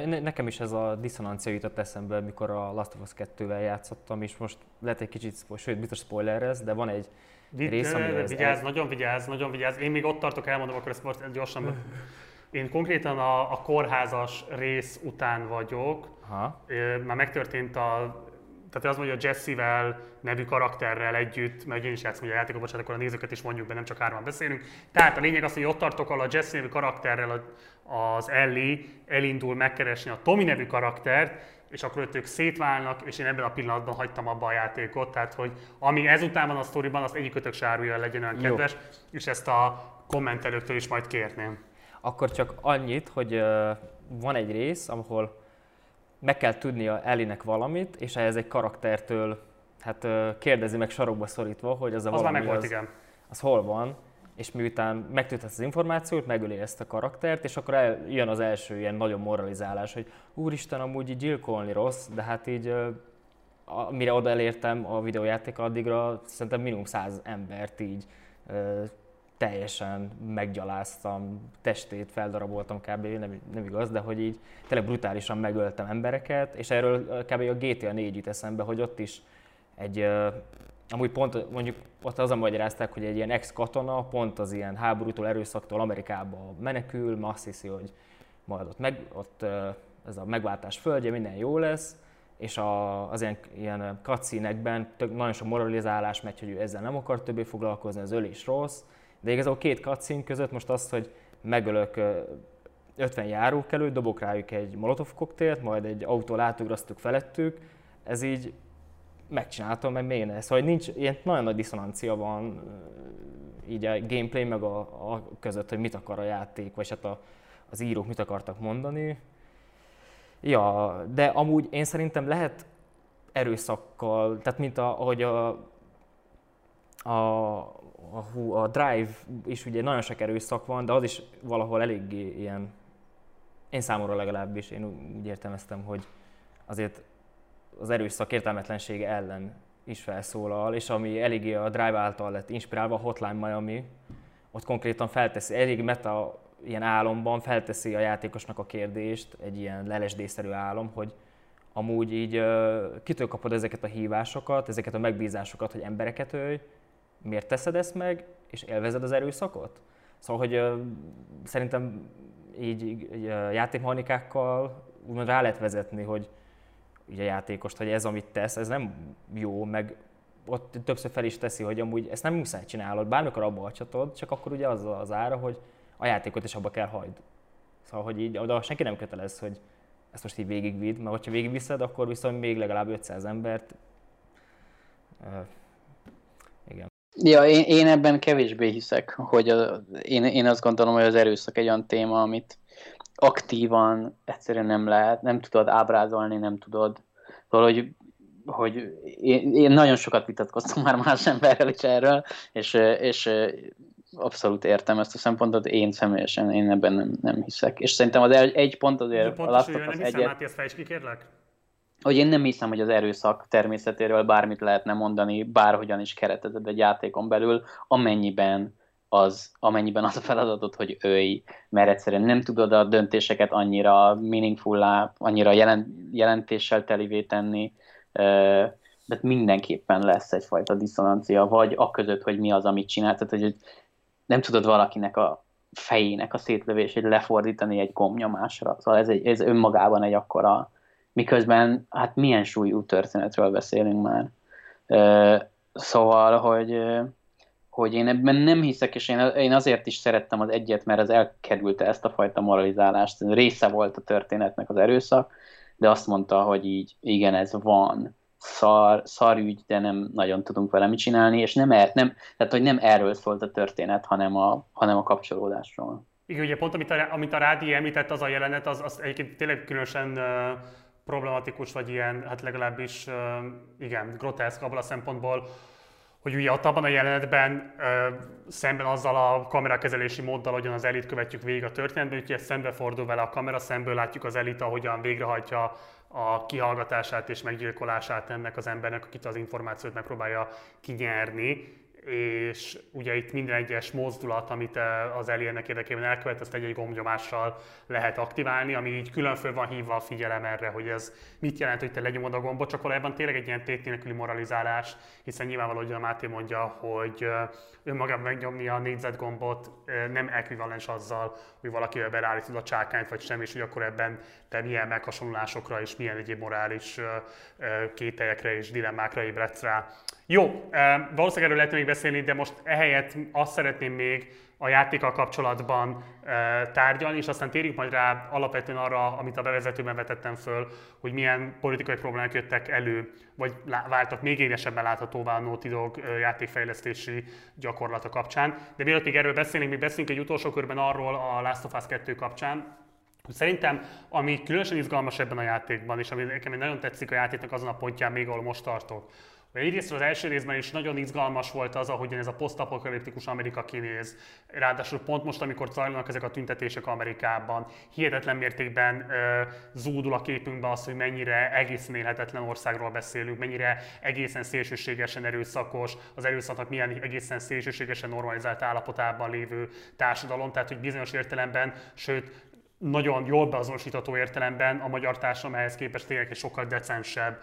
Nekem is ez a diszonancia jutott eszembe, mikor a Last of Us 2-vel játszottam, és most lehet egy kicsit, sőt, biztos spoiler ez, de van egy Vi- rész, ami Vigyázz, ez... nagyon vigyázz, nagyon vigyázz. Én még ott tartok, elmondom, akkor ezt most gyorsan. Én konkrétan a, a kórházas rész után vagyok. Aha. Már megtörtént a tehát az mondja, hogy Jesse-vel nevű karakterrel együtt, mert én is játszom a játékot, bocsánat, akkor a nézőket is mondjuk be, nem csak hárman beszélünk. Tehát a lényeg az, hogy ott tartok, ahol a Jesse nevű karakterrel az Ellie elindul megkeresni a Tommy nevű karaktert, és akkor ők szétválnak, és én ebben a pillanatban hagytam abba a játékot, tehát hogy ami ezután van a sztoriban, azt egyik se árulja legyen olyan kedves, Jó. és ezt a kommentelőktől is majd kérném. Akkor csak annyit, hogy uh, van egy rész, ahol meg kell tudnia Elinek valamit, és ehhez egy karaktertől hát kérdezi meg sarokba szorítva, hogy az a az valami volt, az, igen. az hol van, és miután megtudhatsz az információt, megöli ezt a karaktert, és akkor el, jön az első ilyen nagyon moralizálás, hogy úristen, amúgy így gyilkolni rossz, de hát így mire oda elértem a videójáték addigra, szerintem minimum száz embert így teljesen meggyaláztam, testét feldaraboltam kb. Nem, nem igaz, de hogy így tényleg brutálisan megöltem embereket, és erről kb. a GTA 4 jut eszembe, hogy ott is egy amúgy pont mondjuk ott azon magyarázták, hogy egy ilyen ex-katona pont az ilyen háborútól, erőszaktól Amerikába menekül, mert azt hiszi, hogy majd ott, meg, ott ez a megváltás földje, minden jó lesz, és a, az ilyen, ilyen cutscene nagyon sok moralizálás megy, hogy ő ezzel nem akar többé foglalkozni, az ölés rossz, de igazából két cutscene között most azt, hogy megölök 50 járókelő, dobok rájuk egy molotov koktélt, majd egy autó átugrasztuk felettük, ez így megcsináltam, mert miért ne? Szóval nincs, ilyen nagyon nagy diszonancia van így a gameplay meg a, a között, hogy mit akar a játék, vagy hát a, az írók mit akartak mondani. Ja, de amúgy én szerintem lehet erőszakkal, tehát mint a, ahogy a, a, a, a Drive is ugye nagyon sok erőszak van, de az is valahol eléggé ilyen, én számomra legalábbis, én úgy értelmeztem, hogy azért az erőszak értelmetlensége ellen is felszólal, és ami eléggé a Drive által lett inspirálva, a Hotline Miami, ott konkrétan felteszi, elég meta ilyen álomban felteszi a játékosnak a kérdést, egy ilyen LSD-szerű álom, hogy amúgy így kitől kapod ezeket a hívásokat, ezeket a megbízásokat, hogy embereket ölj, miért teszed ezt meg, és élvezed az erőszakot? Szóval, hogy uh, szerintem így, így játékmechanikákkal úgymond rá lehet vezetni, hogy ugye játékost, hogy ez, amit tesz, ez nem jó, meg ott többször fel is teszi, hogy amúgy ezt nem muszáj csinálod, bármikor abba hagyhatod, csak akkor ugye az az ára, hogy a játékot is abba kell hagyd. Szóval, hogy így, oda senki nem kötelez, hogy ezt most így végigvidd, mert ha végigviszed, akkor viszont még legalább 500 embert. Ja, én, én ebben kevésbé hiszek, hogy a, én, én azt gondolom, hogy az erőszak egy olyan téma, amit aktívan egyszerűen nem lehet, nem tudod ábrázolni, nem tudod. Szóval, hogy, hogy én, én nagyon sokat vitatkoztam már más emberrel is erről, és, és abszolút értem ezt a szempontot, én személyesen én ebben nem, nem hiszek. És szerintem az egy pont azért... De pontos, a nem hiszem, Máté, ezt fel is kikérlek? Hogy én nem hiszem, hogy az erőszak természetéről bármit lehetne mondani, bárhogyan is keretezed egy játékon belül, amennyiben az, amennyiben az a feladatod, hogy őj, mert egyszerűen nem tudod a döntéseket annyira meaningful annyira jelent, jelentéssel telivé tenni, de mindenképpen lesz egyfajta diszonancia, vagy a között, hogy mi az, amit csinál. Tehát, hogy nem tudod valakinek a fejének a szétlövését lefordítani egy gombnyomásra. Szóval ez, egy, ez önmagában egy akkora, miközben hát milyen súlyú történetről beszélünk már. Szóval, hogy hogy én ebben nem hiszek, és én, azért is szerettem az egyet, mert az elkerülte ezt a fajta moralizálást. Része volt a történetnek az erőszak, de azt mondta, hogy így, igen, ez van, szar, szar ügy, de nem nagyon tudunk vele mit csinálni, és nem, er, nem, tehát, hogy nem erről szólt a történet, hanem a, hanem a kapcsolódásról. Igen, ugye pont amit a, amit a Rádi említett, az a jelenet, az, az egyébként tényleg különösen uh, problematikus, vagy ilyen, hát legalábbis igen, groteszk abban a szempontból, hogy ugye ott abban a jelenetben ö, szemben azzal a kamerakezelési móddal, hogyan az elit követjük végig a történetben, úgyhogy szembefordul vele a kamera, szemből látjuk az elit, ahogyan végrehajtja a kihallgatását és meggyilkolását ennek az embernek, akit az információt megpróbálja kinyerni és ugye itt minden egyes mozdulat, amit eh, az elérnek érdekében elkövet, ezt egy-egy gombnyomással lehet aktiválni, ami így külön föl van hívva a figyelem erre, hogy ez mit jelent, hogy te legyomod a gombot, csak valójában tényleg egy ilyen tét nélküli moralizálás, hiszen nyilvánvaló, hogy a Máté mondja, hogy eh, önmagában megnyomni a négyzetgombot eh, nem ekvivalens azzal, hogy valaki beállítod a csákányt, vagy sem, és hogy akkor ebben te milyen meghasonlásokra és milyen egyéb morális kételyekre és dilemmákra ébredsz rá. Jó, valószínűleg erről lehet még beszélni, de most ehelyett azt szeretném még a játékkal kapcsolatban tárgyalni, és aztán térjünk majd rá alapvetően arra, amit a bevezetőben vetettem föl, hogy milyen politikai problémák jöttek elő, vagy váltak még égesebben láthatóvá a Naughty Dog játékfejlesztési gyakorlata kapcsán. De mielőtt még erről beszélnénk, még beszélünk egy utolsó körben arról a Last of Us 2 kapcsán, Szerintem, ami különösen izgalmas ebben a játékban, és ami nekem nagyon tetszik a játéknak azon a pontján, még ahol most tartok, Egyrészt az első részben is nagyon izgalmas volt az, ahogyan ez a posztapokaliptikus Amerika kinéz. Ráadásul pont most, amikor zajlanak ezek a tüntetések Amerikában, hihetetlen mértékben ö, zúdul a képünkbe az, hogy mennyire egészen élhetetlen országról beszélünk, mennyire egészen szélsőségesen erőszakos, az erőszaknak milyen egészen szélsőségesen normalizált állapotában lévő társadalom, tehát hogy bizonyos értelemben, sőt, nagyon jól beazonosítható értelemben a magyar társadalom ehhez képest tényleg sokkal decensebb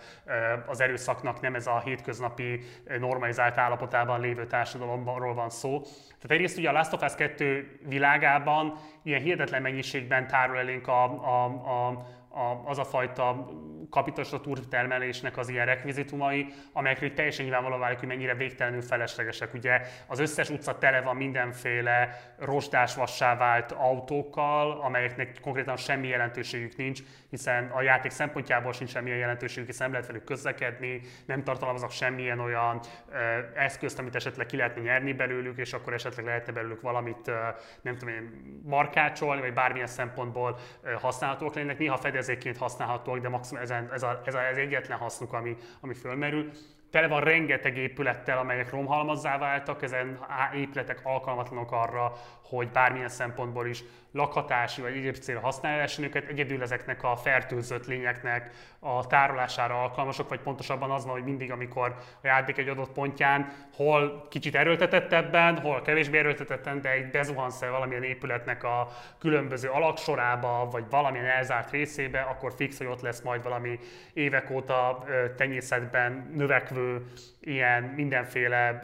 az erőszaknak, nem ez a hétköznapi normalizált állapotában lévő társadalomról van szó. Tehát egyrészt ugye a Last of Us 2 világában ilyen hihetetlen mennyiségben tárul elénk a, a, a a, az a fajta kapitalista turtermelésnek az ilyen rekvizitumai, amelyekről teljesen nyilvánvalóan válik, hogy mennyire végtelenül feleslegesek. Ugye az összes utca tele van mindenféle rostásvassá vált autókkal, amelyeknek konkrétan semmi jelentőségük nincs, hiszen a játék szempontjából sincs semmilyen jelentőségük, hiszen nem lehet velük közlekedni, nem tartalmaznak semmilyen olyan ö, eszközt, amit esetleg ki lehetne nyerni belőlük, és akkor esetleg lehetne belőlük valamit, ö, nem tudom én, markácsolni, vagy bármilyen szempontból ö, használhatóak lennének. Néha fedezékként használhatóak, de maximum ez, ez, a, ez, a, ez egyetlen hasznuk, ami, ami fölmerül. Tele van rengeteg épülettel, amelyek romhalmazzá váltak, ezen épületek alkalmatlanok arra, hogy bármilyen szempontból is lakhatási vagy egyéb célra használják őket, egyedül ezeknek a fertőzött lényeknek a tárolására alkalmasok, vagy pontosabban az hogy mindig, amikor a játék egy adott pontján, hol kicsit erőltetettebben, hol kevésbé erőltetetten, de egy bezuhansz valamilyen épületnek a különböző alaksorába, vagy valamilyen elzárt részébe, akkor fix, hogy ott lesz majd valami évek óta tenyészetben növekvő ilyen mindenféle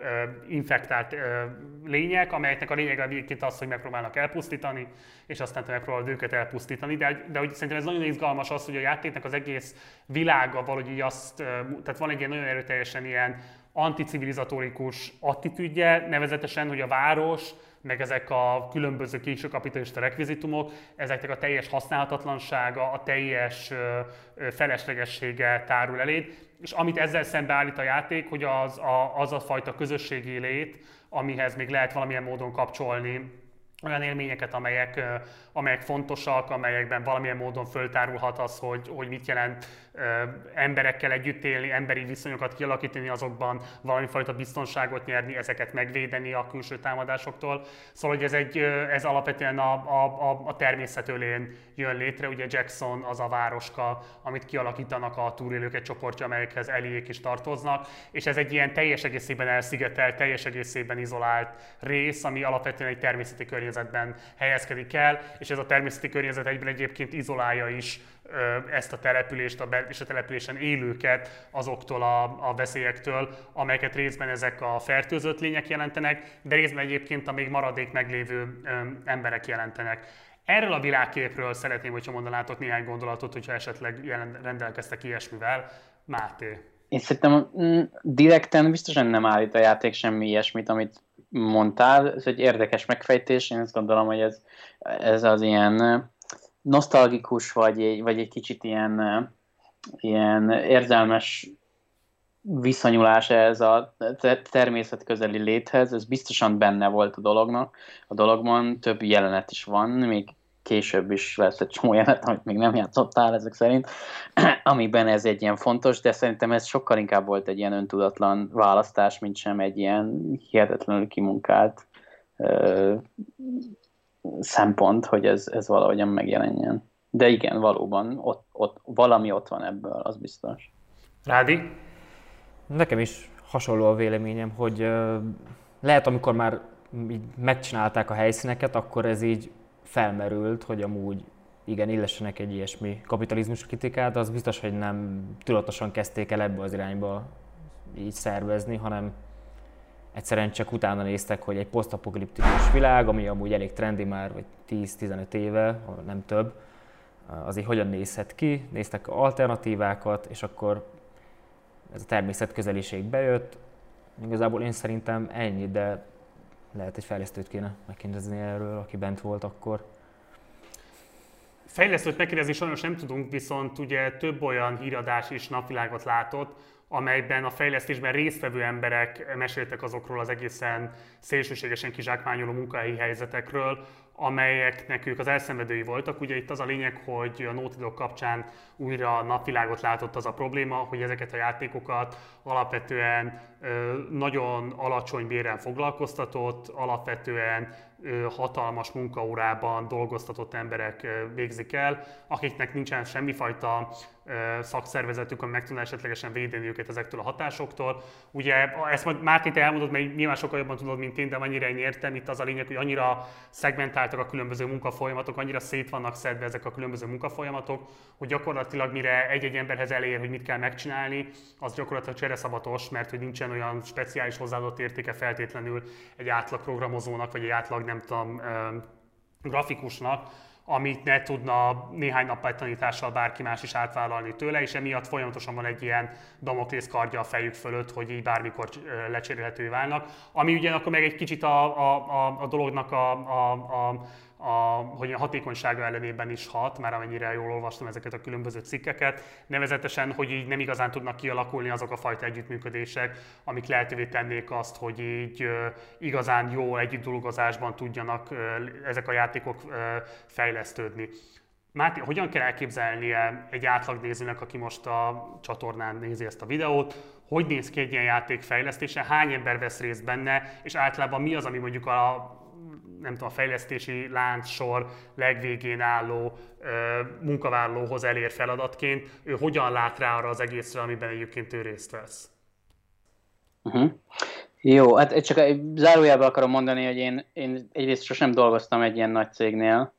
infektált lények, amelyeknek a lényege egyébként az, hogy megpróbálnak elpusztítani, és aztán megpróbálod őket elpusztítani. De, de hogy szerintem ez nagyon izgalmas az, hogy a játéknak az egész világa valahogy így azt, tehát van egy ilyen nagyon erőteljesen ilyen anticivilizatórikus attitűdje, nevezetesen, hogy a város, meg ezek a különböző késő kapitalista rekvizitumok, ezeknek a teljes használhatatlansága, a teljes feleslegessége tárul eléd, és amit ezzel szembeállít a játék, hogy az a, az a fajta közösségi lét, amihez még lehet valamilyen módon kapcsolni olyan élményeket, amelyek, amelyek fontosak, amelyekben valamilyen módon föltárulhat az, hogy, hogy mit jelent emberekkel együtt élni, emberi viszonyokat kialakítani, azokban valami fajta biztonságot nyerni, ezeket megvédeni a külső támadásoktól. Szóval hogy ez, egy, ez alapvetően a, a, a természet ölén jön létre. Ugye Jackson az a városka, amit kialakítanak a túlélők egy csoportja, amelyekhez Eliék is tartoznak, és ez egy ilyen teljes egészében elszigetelt, teljes egészében izolált rész, ami alapvetően egy természeti környezetben helyezkedik el, és ez a természeti környezet egyben egyébként izolálja is ezt a települést a és a településen élőket azoktól a, a veszélyektől, amelyeket részben ezek a fertőzött lények jelentenek, de részben egyébként a még maradék meglévő emberek jelentenek. Erről a világképről szeretném, hogyha mondanátok néhány gondolatot, hogyha esetleg rendelkeztek ilyesmivel. Máté. Én szerintem mm, direkten biztosan nem állít a játék semmi ilyesmit, amit mondtál. Ez egy érdekes megfejtés, én azt gondolom, hogy ez, ez az ilyen nosztalgikus, vagy egy, vagy egy kicsit ilyen, ilyen érzelmes viszonyulás ez a természet közeli léthez, ez biztosan benne volt a dolognak. A dologban több jelenet is van, még később is lesz egy csomó jelenet, amit még nem játszottál ezek szerint, amiben ez egy ilyen fontos, de szerintem ez sokkal inkább volt egy ilyen öntudatlan választás, mint sem egy ilyen hihetetlenül kimunkált szempont, hogy ez, ez valahogyan megjelenjen. De igen, valóban ott, ott, valami ott van ebből, az biztos. Rádi? Nekem is hasonló a véleményem, hogy lehet, amikor már így megcsinálták a helyszíneket, akkor ez így felmerült, hogy amúgy igen, illessenek egy ilyesmi kapitalizmus kritikát, de az biztos, hogy nem tudatosan kezdték el ebbe az irányba így szervezni, hanem egyszerűen csak utána néztek, hogy egy posztapokaliptikus világ, ami amúgy elég trendi már, vagy 10-15 éve, nem több, azért hogyan nézhet ki, néztek alternatívákat, és akkor ez a természet közeliség bejött. Igazából én szerintem ennyi, de lehet egy fejlesztőt kéne megkérdezni erről, aki bent volt akkor. Fejlesztőt megkérdezni sajnos nem tudunk, viszont ugye több olyan híradás is napvilágot látott, amelyben a fejlesztésben résztvevő emberek meséltek azokról az egészen szélsőségesen kizsákmányoló munkahelyi helyzetekről, amelyeknek ők az elszenvedői voltak. Ugye itt az a lényeg, hogy a Dog kapcsán újra napvilágot látott az a probléma, hogy ezeket a játékokat alapvetően nagyon alacsony béren foglalkoztatott, alapvetően hatalmas munkaórában dolgoztatott emberek végzik el, akiknek nincsen semmifajta szakszervezetük, ami meg tudná esetlegesen védeni őket ezektől a hatásoktól. Ugye ezt majd Márti, te elmondod, mert nyilván sokkal jobban tudod, mint én, de annyira én értem, itt az a lényeg, hogy annyira szegmentáltak a különböző munkafolyamatok, annyira szét vannak szedve ezek a különböző munkafolyamatok, hogy gyakorlatilag mire egy-egy emberhez elér, hogy mit kell megcsinálni, az gyakorlatilag csereszabatos, mert hogy nincsen olyan speciális hozzáadott értéke feltétlenül egy átlag programozónak, vagy egy átlag nem tudom, grafikusnak, amit ne tudna néhány nappal tanítással bárki más is átvállalni tőle, és emiatt folyamatosan van egy ilyen damoklész kardja a fejük fölött, hogy így bármikor lecserélhető válnak. Ami ugyanakkor meg egy kicsit a, a, a, a dolognak a, a, a a, hogy a hatékonysága ellenében is hat, már amennyire jól olvastam ezeket a különböző cikkeket, nevezetesen, hogy így nem igazán tudnak kialakulni azok a fajta együttműködések, amik lehetővé tennék azt, hogy így igazán jó együtt dolgozásban tudjanak ezek a játékok fejlesztődni. Máté, hogyan kell elképzelnie egy átlagnézőnek, aki most a csatornán nézi ezt a videót, hogy néz ki egy ilyen játék fejlesztése, hány ember vesz részt benne, és általában mi az, ami mondjuk a nem tudom, a fejlesztési sor legvégén álló ö, munkavállalóhoz elér feladatként, ő hogyan lát rá arra az egészre, amiben egyébként ő részt vesz? Uh-huh. Jó, hát csak zárójában akarom mondani, hogy én, én egyrészt sosem dolgoztam egy ilyen nagy cégnél,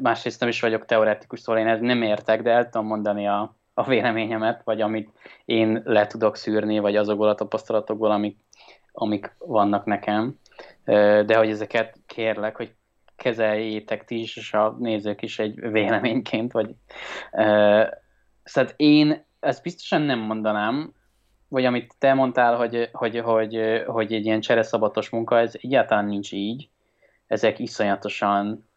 másrészt nem is vagyok teoretikus, szóval én ez nem értek, de el tudom mondani a, a véleményemet, vagy amit én le tudok szűrni, vagy azokból a tapasztalatokból, amik, amik vannak nekem de hogy ezeket kérlek, hogy kezeljétek ti is, és a nézők is egy véleményként, vagy szóval én ezt biztosan nem mondanám, vagy amit te mondtál, hogy, hogy, hogy, hogy egy ilyen csereszabatos munka, ez egyáltalán nincs így. Ezek iszonyatosan,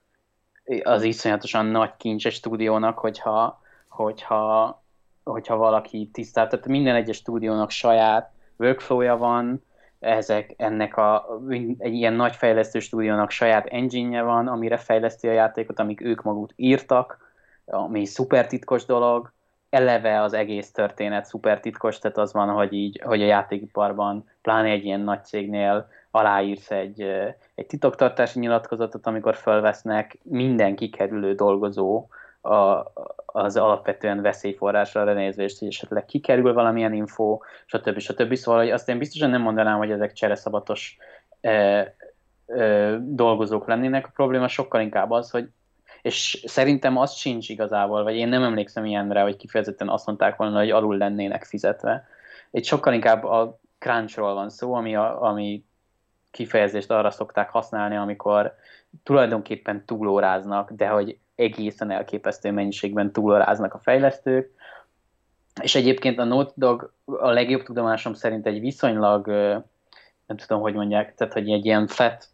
az iszonyatosan nagy kincses stúdiónak, hogyha, hogyha, hogyha valaki tisztelt. Tehát minden egyes stúdiónak saját workflowja van, ezek, ennek a, egy ilyen nagy fejlesztő stúdiónak saját engine van, amire fejleszti a játékot, amik ők maguk írtak, ami szuper titkos dolog, eleve az egész történet szuper titkos, tehát az van, hogy így, hogy a játékiparban, pláne egy ilyen nagy cégnél aláírsz egy, egy titoktartási nyilatkozatot, amikor fölvesznek minden kikerülő dolgozó a, az alapvetően veszélyforrásra nézve, és hogy esetleg kikerül valamilyen info, stb. stb. Szóval hogy azt én biztosan nem mondanám, hogy ezek csereszabatos e, e, dolgozók lennének. A probléma sokkal inkább az, hogy és szerintem az sincs igazából, vagy én nem emlékszem ilyenre, hogy kifejezetten azt mondták volna, hogy alul lennének fizetve. Itt sokkal inkább a crunchról van szó, ami, a, ami kifejezést arra szokták használni, amikor tulajdonképpen túlóráznak, de hogy egészen elképesztő mennyiségben túloráznak a fejlesztők, és egyébként a Naughty Dog a legjobb tudomásom szerint egy viszonylag, nem tudom, hogy mondják, tehát hogy egy ilyen flat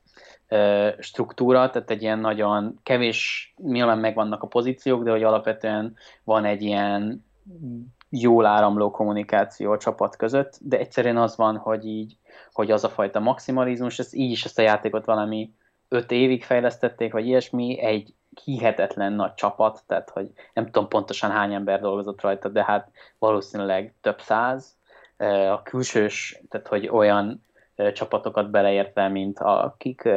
struktúra, tehát egy ilyen nagyon kevés, nyilván megvannak a pozíciók, de hogy alapvetően van egy ilyen jól áramló kommunikáció a csapat között, de egyszerűen az van, hogy így, hogy az a fajta maximalizmus, ez így is ezt a játékot valami öt évig fejlesztették, vagy ilyesmi, egy hihetetlen nagy csapat, tehát hogy nem tudom pontosan hány ember dolgozott rajta, de hát valószínűleg több száz. A külsős, tehát hogy olyan csapatokat beleértve, mint akik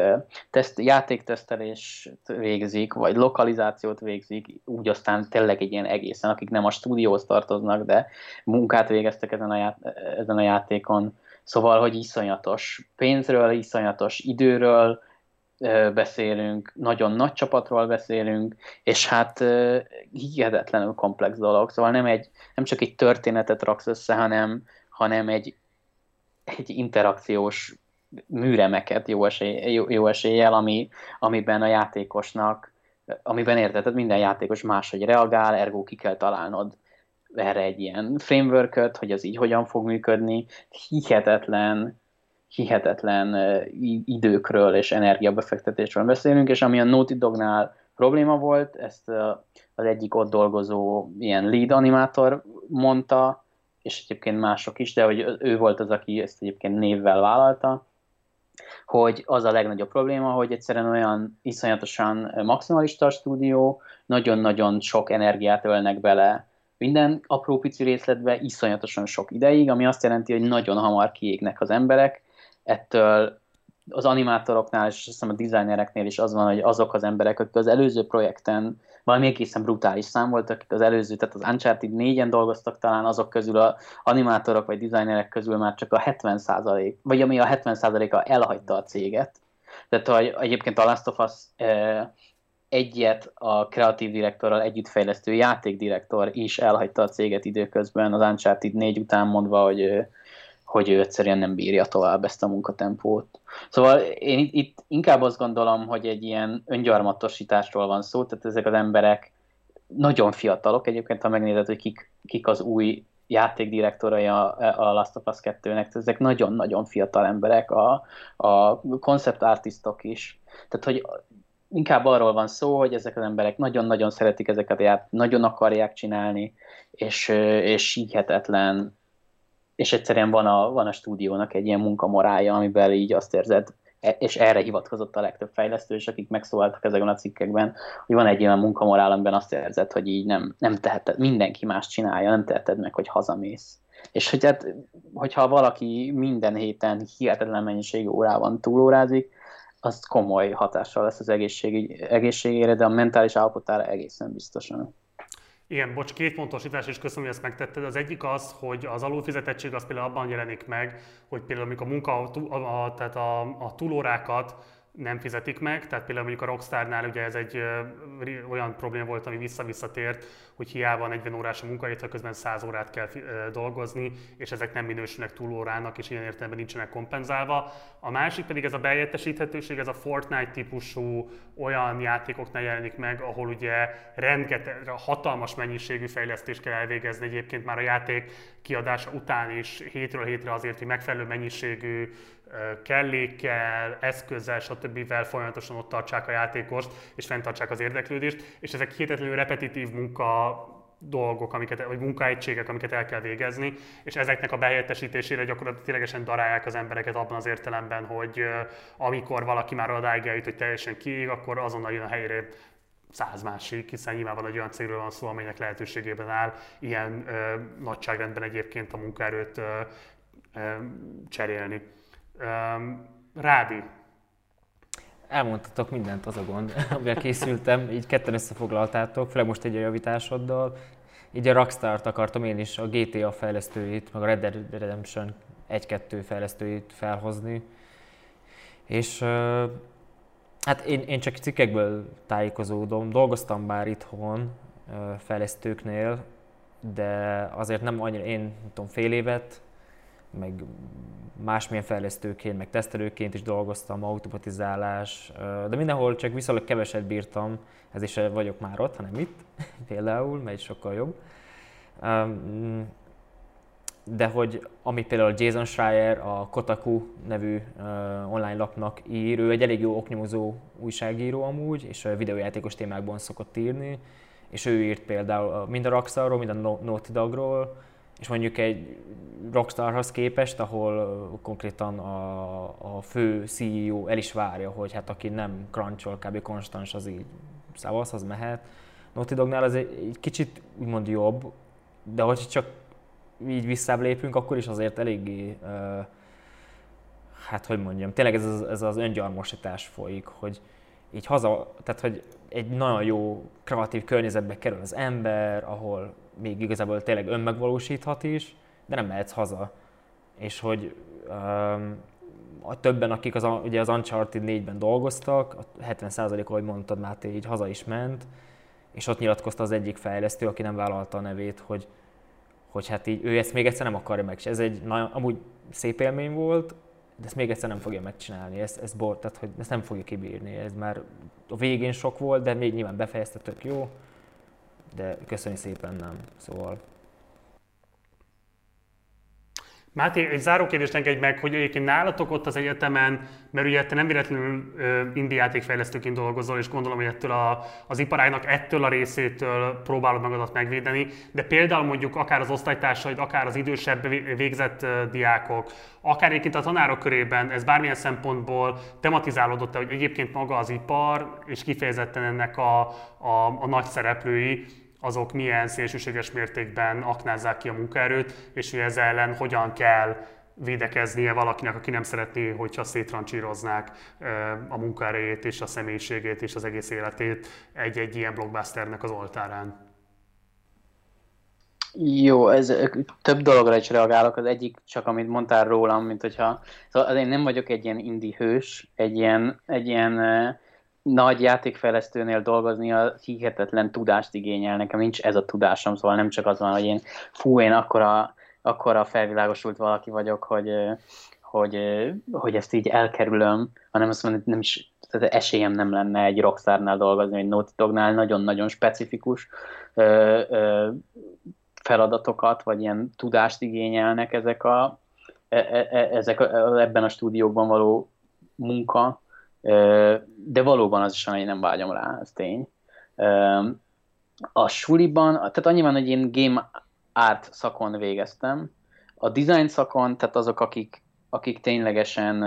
teszt, játéktesztelést végzik, vagy lokalizációt végzik, úgy aztán tényleg egy ilyen egészen, akik nem a stúdióhoz tartoznak, de munkát végeztek ezen a, ját, ezen a játékon. Szóval, hogy iszonyatos pénzről, iszonyatos időről, beszélünk, nagyon nagy csapatról beszélünk, és hát hihetetlenül komplex dolog. Szóval nem, egy, nem csak egy történetet raksz össze, hanem, hanem egy, egy interakciós műremeket jó, esély, jó, jó eséllyel, ami, amiben a játékosnak, amiben érted, minden játékos máshogy reagál, ergo ki kell találnod erre egy ilyen framework hogy az így hogyan fog működni. Hihetetlen hihetetlen időkről és energiabefektetésről beszélünk, és ami a Naughty Dognál probléma volt, ezt az egyik ott dolgozó ilyen lead animátor mondta, és egyébként mások is, de hogy ő volt az, aki ezt egyébként névvel vállalta, hogy az a legnagyobb probléma, hogy egyszerűen olyan iszonyatosan maximalista a stúdió, nagyon-nagyon sok energiát ölnek bele minden apró pici részletbe, iszonyatosan sok ideig, ami azt jelenti, hogy nagyon hamar kiégnek az emberek, ettől az animátoroknál és azt hiszem a designereknél is az van, hogy azok az emberek, akik az előző projekten valami egészen brutális szám voltak, akik az előző, tehát az Uncharted 4-en dolgoztak talán, azok közül a animátorok vagy designerek közül már csak a 70 vagy ami a 70%-a elhagyta a céget. Tehát hogy egyébként a Last of Us egyet a kreatív direktorral együtt fejlesztő játékdirektor is elhagyta a céget időközben az Uncharted 4 után mondva, hogy hogy ő egyszerűen nem bírja tovább ezt a munkatempót. Szóval én itt inkább azt gondolom, hogy egy ilyen öngyarmatosításról van szó, tehát ezek az emberek nagyon fiatalok, egyébként ha megnézed, hogy kik, kik az új játékdirektorai a, a Last of Us 2-nek, ezek nagyon-nagyon fiatal emberek, a, a concept artistok is. Tehát, hogy inkább arról van szó, hogy ezek az emberek nagyon-nagyon szeretik ezeket a ját, nagyon akarják csinálni, és, és síkhetetlen és egyszerűen van a, van a stúdiónak egy ilyen munkamorája, amiben így azt érzed, e, és erre hivatkozott a legtöbb fejlesztő, és akik megszólaltak ezekben a cikkekben, hogy van egy olyan munkamorál, amiben azt érzed, hogy így nem, nem teheted, mindenki más csinálja, nem teheted meg, hogy hazamész. És hogy hát, hogyha valaki minden héten hihetetlen mennyiségű órában túlórázik, az komoly hatással lesz az egészség, egészségére, de a mentális állapotára egészen biztosan. Igen, bocs, két pontosítás, és köszönöm, hogy ezt megtetted. Az egyik az, hogy az alulfizetettség az például abban jelenik meg, hogy például amikor a munka, a, a, tehát a, a túlórákat nem fizetik meg, tehát például mondjuk a Rockstarnál ugye ez egy olyan probléma volt, ami vissza-visszatért, hogy hiába 40 órás a munkahét, közben 100 órát kell dolgozni, és ezek nem minősülnek túlórának, és ilyen értelemben nincsenek kompenzálva. A másik pedig ez a bejelentesíthetőség, ez a Fortnite típusú olyan játékoknál jelenik meg, ahol ugye rengeteg, hatalmas mennyiségű fejlesztést kell elvégezni egyébként már a játék kiadása után is hétről hétre azért, hogy megfelelő mennyiségű kellékkel, eszközzel, stb. folyamatosan ott tartsák a játékost, és fenntartsák az érdeklődést, és ezek hihetetlenül repetitív munka dolgok, amiket, vagy munkaegységek, amiket el kell végezni, és ezeknek a behelyettesítésére gyakorlatilag ténylegesen darálják az embereket abban az értelemben, hogy amikor valaki már odáig eljut, hogy teljesen kiég, akkor azonnal jön a helyére száz másik, hiszen nyilván egy olyan cégről van szó, amelynek lehetőségében áll ilyen ö, nagyságrendben egyébként a munkaerőt ö, ö, cserélni. Rádi. Elmondtatok mindent, az a gond, amivel készültem, így ketten összefoglaltátok, főleg most egy a javításoddal. Így a Rockstar-t akartam én is, a GTA fejlesztőit, meg a Red Dead Redemption 1-2 fejlesztőit felhozni. És hát én, én csak cikkekből tájékozódom, dolgoztam bár itthon fejlesztőknél, de azért nem annyira, én nem tudom, fél évet, meg másmilyen fejlesztőként, meg tesztelőként is dolgoztam, automatizálás, de mindenhol csak viszonylag keveset bírtam, ez is vagyok már ott, hanem itt például, mert sokkal jobb. De hogy ami például Jason Schreier, a Kotaku nevű online lapnak ír, ő egy elég jó oknyomozó újságíró amúgy, és videójátékos témákban szokott írni, és ő írt például mind a Rockstarról, mind a Naughty Dogról, és mondjuk egy Rockstarhoz képest, ahol konkrétan a, a fő CEO el is várja, hogy hát aki nem crunchol, kb. konstans, az így szavasz, az mehet. Naughty Dognál az egy, egy kicsit úgymond jobb, de hogy csak így visszább lépünk, akkor is azért eléggé, uh, hát hogy mondjam, tényleg ez az, ez az öngyarmosítás folyik, hogy így haza, tehát hogy egy nagyon jó kreatív környezetbe kerül az ember, ahol még igazából tényleg önmegvalósíthat is, de nem mehetsz haza. És hogy um, a többen, akik az, ugye az Uncharted 4-ben dolgoztak, a 70% ahogy mondtad, Máté, így haza is ment, és ott nyilatkozta az egyik fejlesztő, aki nem vállalta a nevét, hogy, hogy hát így ő ezt még egyszer nem akarja meg. És ez egy nagyon, amúgy szép élmény volt, de ezt még egyszer nem fogja megcsinálni, ezt, ezt bor, tehát hogy ezt nem fogja kibírni, ez már a végén sok volt, de még nyilván befejezte tök jó, de köszönjük szépen nem, szóval Máté, egy záró kérdést engedj meg, hogy egyébként nálatok ott az egyetemen, mert ugye te nem véletlenül indi játékfejlesztőként dolgozol, és gondolom, hogy ettől a, az iparágnak ettől a részétől próbálod magadat megvédeni, de például mondjuk akár az osztálytársaid, akár az idősebb végzett diákok, akár egyébként a tanárok körében ez bármilyen szempontból tematizálódott hogy egyébként maga az ipar, és kifejezetten ennek a, a, a nagy szereplői, azok milyen szélsőséges mértékben aknázzák ki a munkaerőt, és hogy ez ellen hogyan kell védekeznie valakinek, aki nem szeretné, hogyha szétrancsíroznák a munkaerejét és a személyiségét és az egész életét egy-egy ilyen blockbusternek az oltárán. Jó, ez több dologra is reagálok. Az egyik csak, amit mondtál rólam, mint hogyha... Szóval én nem vagyok egy ilyen indie hős, egy ilyen, egy ilyen uh, nagy játékfejlesztőnél dolgozni a hihetetlen tudást igényel. Nekem nincs ez a tudásom, szóval nem csak az van, hogy én fú, én akkora, akkora felvilágosult valaki vagyok, hogy, hogy, hogy ezt így elkerülöm, hanem azt mondom, nem is tehát esélyem nem lenne egy Rockstarnál dolgozni, egy Naughty Dognál nagyon-nagyon specifikus ö, ö, feladatokat, vagy ilyen tudást igényelnek ezek a, e, e, e, ezek a, ebben a stúdióban való munka, de valóban az is, hogy nem vágyom rá, ez tény. A suliban, tehát annyi van, hogy én game art szakon végeztem, a design szakon, tehát azok, akik, akik ténylegesen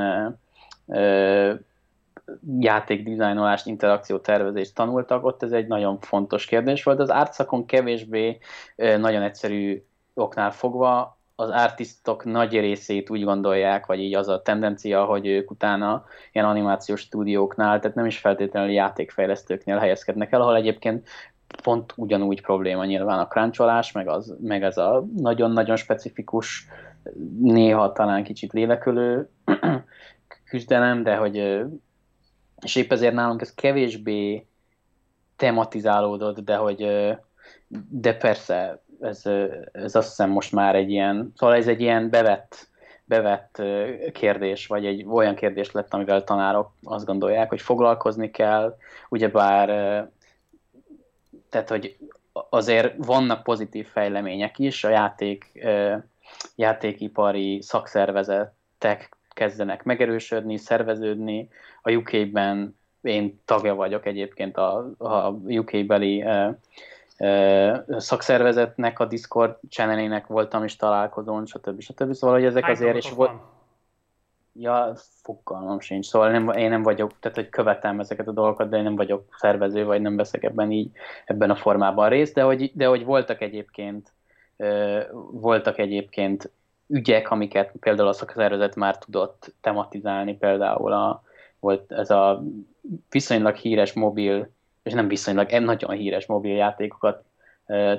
játékdizájnolást, interakciótervezést tanultak, ott ez egy nagyon fontos kérdés volt. Az ártszakon kevésbé nagyon egyszerű oknál fogva az artistok nagy részét úgy gondolják, vagy így az a tendencia, hogy ők utána ilyen animációs stúdióknál, tehát nem is feltétlenül játékfejlesztőknél helyezkednek el, ahol egyébként pont ugyanúgy probléma nyilván a kráncsolás, meg, az, meg ez a nagyon-nagyon specifikus, néha talán kicsit lélekölő küzdelem, de hogy és épp ezért nálunk ez kevésbé tematizálódott, de hogy de persze ez, ez azt hiszem most már egy ilyen, szóval ez egy ilyen bevett, bevett kérdés, vagy egy olyan kérdés lett, amivel tanárok azt gondolják, hogy foglalkozni kell, ugyebár tehát, hogy azért vannak pozitív fejlemények is, a játék, játékipari szakszervezetek kezdenek megerősödni, szerveződni. A UK-ben én tagja vagyok egyébként a, a UK-beli szakszervezetnek, a Discord channelének voltam is találkozón, stb. stb. Szóval, hogy ezek Hány azért is volt... Ja, fogalmam sincs. Szóval nem, én nem vagyok, tehát hogy követem ezeket a dolgokat, de én nem vagyok szervező, vagy nem veszek ebben így, ebben a formában részt, de hogy, de hogy voltak egyébként voltak egyébként ügyek, amiket például a szakszervezet már tudott tematizálni, például a, volt ez a viszonylag híres mobil, és nem viszonylag, nagyon híres mobil játékokat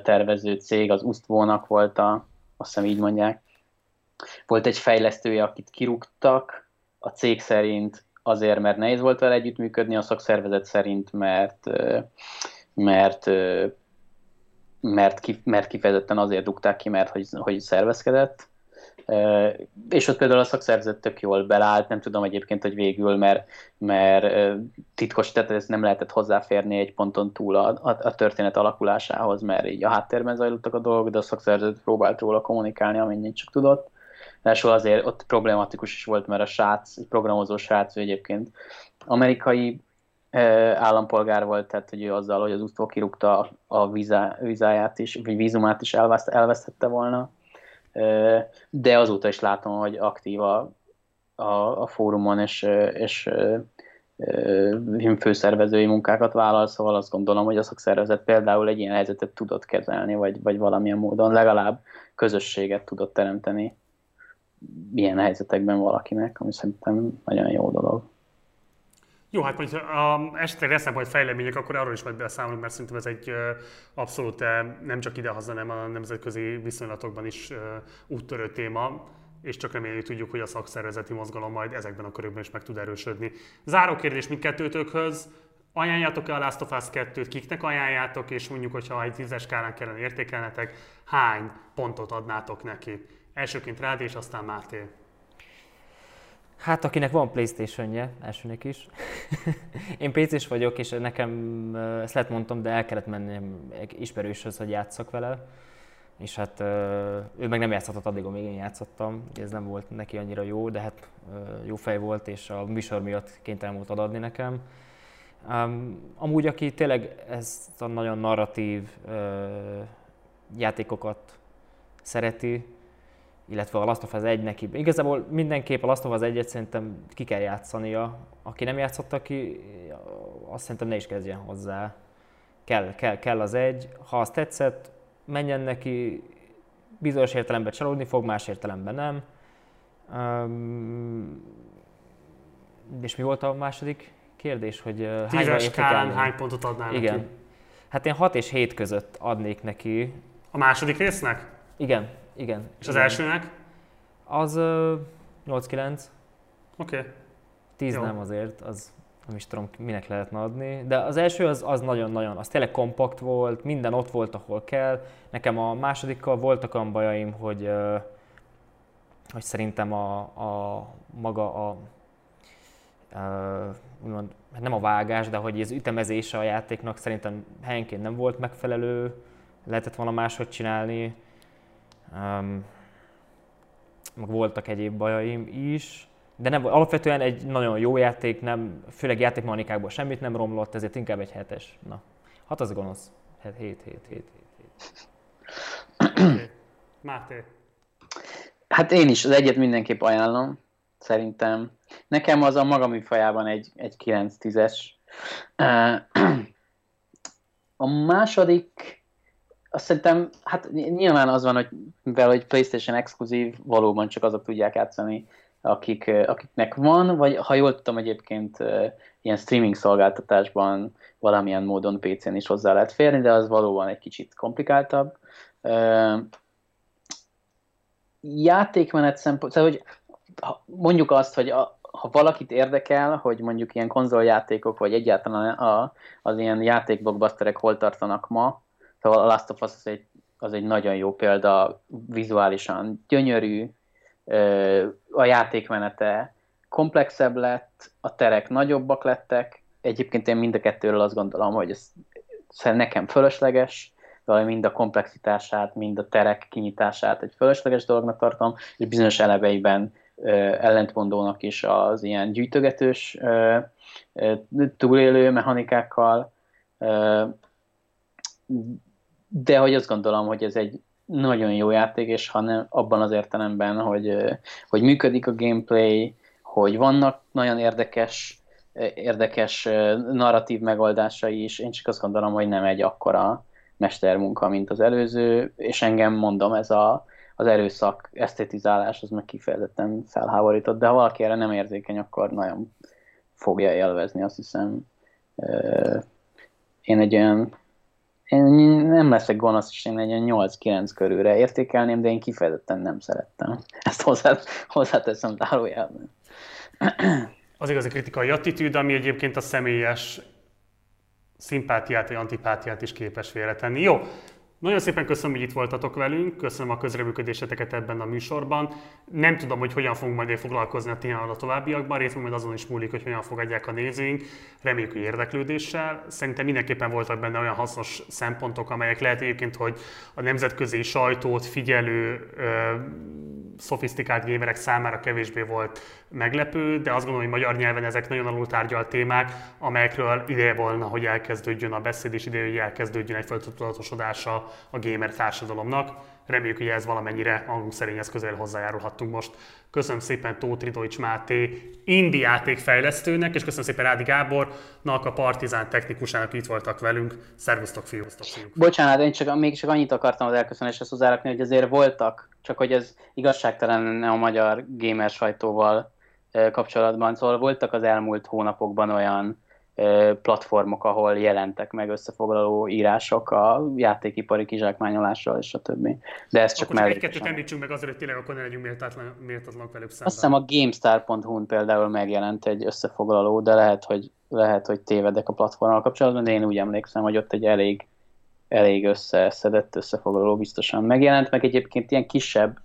tervező cég, az Ustvónak volt a, azt hiszem így mondják, volt egy fejlesztője, akit kirúgtak, a cég szerint azért, mert nehéz volt vele együttműködni, a szakszervezet szerint, mert mert mert, mert kifejezetten azért dugták ki, mert hogy, hogy szervezkedett, és ott például a szakszervezet tök jól belállt, nem tudom egyébként, hogy végül, mert, mert titkos, tehát ez nem lehetett hozzáférni egy ponton túl a, a, a történet alakulásához, mert így a háttérben zajlottak a dolgok, de a szakszervezet próbált róla kommunikálni, amennyit csak tudott. Ráadásul azért ott problematikus is volt, mert a srác, egy programozó srác, ő egyébként amerikai állampolgár volt, tehát hogy ő azzal, hogy az útból kirúgta a vízá, vízáját is, vagy vízumát is elveszt, elvesztette volna de azóta is látom, hogy aktív a, a, a fórumon, és, és főszervezői munkákat vállal, szóval azt gondolom, hogy a szakszervezet például egy ilyen helyzetet tudott kezelni, vagy, vagy valamilyen módon legalább közösséget tudott teremteni ilyen helyzetekben valakinek, ami szerintem nagyon jó dolog. Jó, hát hogy um, esetleg lesznek majd fejlemények, akkor arról is majd beszámolunk, mert szerintem ez egy abszolút nem csak idehaza, hanem a nemzetközi viszonylatokban is úttörő téma és csak remélni tudjuk, hogy a szakszervezeti mozgalom majd ezekben a körökben is meg tud erősödni. Záró kérdés mindkettőtökhöz. Ajánljátok-e a Last of Us 2-t, kiknek ajánljátok, és mondjuk, hogyha egy tízes skálán kellene értékelnetek, hány pontot adnátok neki? Elsőként rád, és aztán Máté. Hát akinek van Playstation-je, elsőnek is. Én PC-s vagyok, és nekem, ezt lehet mondtam, de el kellett mennem egy ismerőshöz, hogy játszak vele. És hát ő meg nem játszhatott addig, amíg én játszottam. Ez nem volt neki annyira jó, de hát jó fej volt, és a műsor miatt kénytelen volt adni nekem. Um, amúgy, aki tényleg ezt a nagyon narratív játékokat szereti, illetve a Last of Us 1 neki. Igazából mindenképp a Last of Us 1-et szerintem ki kell játszania. Aki nem játszotta ki, azt szerintem ne is kezdjen hozzá. Kell, kell, kell az egy. Ha azt tetszett, menjen neki, bizonyos értelemben csalódni fog, más értelemben nem. Um, és mi volt a második kérdés, hogy uh, Tízes skálán hány pontot adnál Igen. neki? Hát én 6 és 7 között adnék neki. A második résznek? Igen, igen. És az igen. elsőnek? Az uh, 8-9. Oké. Okay. 10 Jó. nem azért, az nem is tudom minek lehetne adni, de az első az, az nagyon-nagyon, az tényleg kompakt volt, minden ott volt, ahol kell. Nekem a másodikkal voltak olyan bajaim, hogy, ö, hogy szerintem a, a maga a ö, úgymond, hát nem a vágás, de hogy az ütemezése a játéknak szerintem helyenként nem volt megfelelő, lehetett volna máshogy csinálni. Um, meg voltak egyéb bajaim is, de nem, alapvetően egy nagyon jó játék, nem, főleg játékmechanikákból semmit nem romlott, ezért inkább egy hetes. Na, hát az gonosz. 7, 7, 7, 7, 7. Okay. Máté. Hát én is az egyet mindenképp ajánlom, szerintem. Nekem az a maga műfajában egy, egy 9-10-es. A második, azt szerintem, hát nyilván az van, hogy mivel hogy PlayStation exkluzív, valóban csak azok tudják játszani, akik, akiknek van, vagy ha jól tudom egyébként ilyen streaming szolgáltatásban valamilyen módon PC-n is hozzá lehet férni, de az valóban egy kicsit komplikáltabb. Játékmenet szempont, tehát hogy mondjuk azt, hogy a, ha valakit érdekel, hogy mondjuk ilyen konzoljátékok, vagy egyáltalán a, az ilyen játékblockbusterek hol tartanak ma, szóval a Last of Us az egy, az egy nagyon jó példa, vizuálisan gyönyörű, a játékmenete komplexebb lett, a terek nagyobbak lettek, egyébként én mind a kettőről azt gondolom, hogy ez nekem fölösleges, de mind a komplexitását, mind a terek kinyitását egy fölösleges dolognak tartom, és bizonyos eleveiben ellentmondónak is az ilyen gyűjtögetős túlélő mechanikákkal, de hogy azt gondolom, hogy ez egy nagyon jó játék, és ha nem, abban az értelemben, hogy, hogy működik a gameplay, hogy vannak nagyon érdekes, érdekes narratív megoldásai is, én csak azt gondolom, hogy nem egy akkora mestermunka, mint az előző, és engem mondom, ez a, az erőszak esztetizálás, az meg kifejezetten felháborított, de ha valaki erre nem érzékeny, akkor nagyon fogja élvezni, azt hiszem. Én egy olyan én nem leszek gonosz, és én egy olyan 8-9 körülre értékelném, de én kifejezetten nem szerettem. Ezt hozzá, hozzáteszem zárójelben. Az igazi kritikai attitűd, ami egyébként a személyes szimpátiát vagy antipátiát is képes félretenni. Jó, nagyon szépen köszönöm, hogy itt voltatok velünk, köszönöm a közreműködéseteket ebben a műsorban. Nem tudom, hogy hogyan fogunk majd foglalkozni a témával a továbbiakban, részben majd azon is múlik, hogy hogyan fogadják a nézőink. Reméljük, hogy érdeklődéssel. Szerintem mindenképpen voltak benne olyan hasznos szempontok, amelyek lehet egyébként, hogy a nemzetközi sajtót figyelő, ö, szofisztikált gémerek számára kevésbé volt meglepő, de azt gondolom, hogy magyar nyelven ezek nagyon alul tárgyalt témák, amelyekről ideje volna, hogy elkezdődjön a beszéd, és ideje, hogy elkezdődjön egyfajta tudatosodása a gamer társadalomnak. Reméljük, hogy ez valamennyire magunk szerényhez közel hozzájárulhattunk most. Köszönöm szépen Tóth Ridovics Máté, indi játékfejlesztőnek, és köszönöm szépen Rádi Gábornak, a Partizán technikusának, itt voltak velünk. Szervusztok, fiúk. Bocsánat, én csak, még csak annyit akartam az elköszönéshez hozzárakni, hogy azért voltak, csak hogy ez igazságtalan a magyar gamer sajtóval kapcsolatban. Szóval voltak az elmúlt hónapokban olyan platformok, ahol jelentek meg összefoglaló írások a játékipari kizsákmányolásról és a többi. De ez csak akkor csak egy-kettőt említsünk meg azért, hogy tényleg akkor ne legyünk méltatlan, méltatlanok velük szemben. Azt hiszem a GameStar.hu-n például megjelent egy összefoglaló, de lehet, hogy, lehet, hogy tévedek a platformmal kapcsolatban, de én úgy emlékszem, hogy ott egy elég, elég összeszedett összefoglaló biztosan megjelent, meg egyébként ilyen kisebb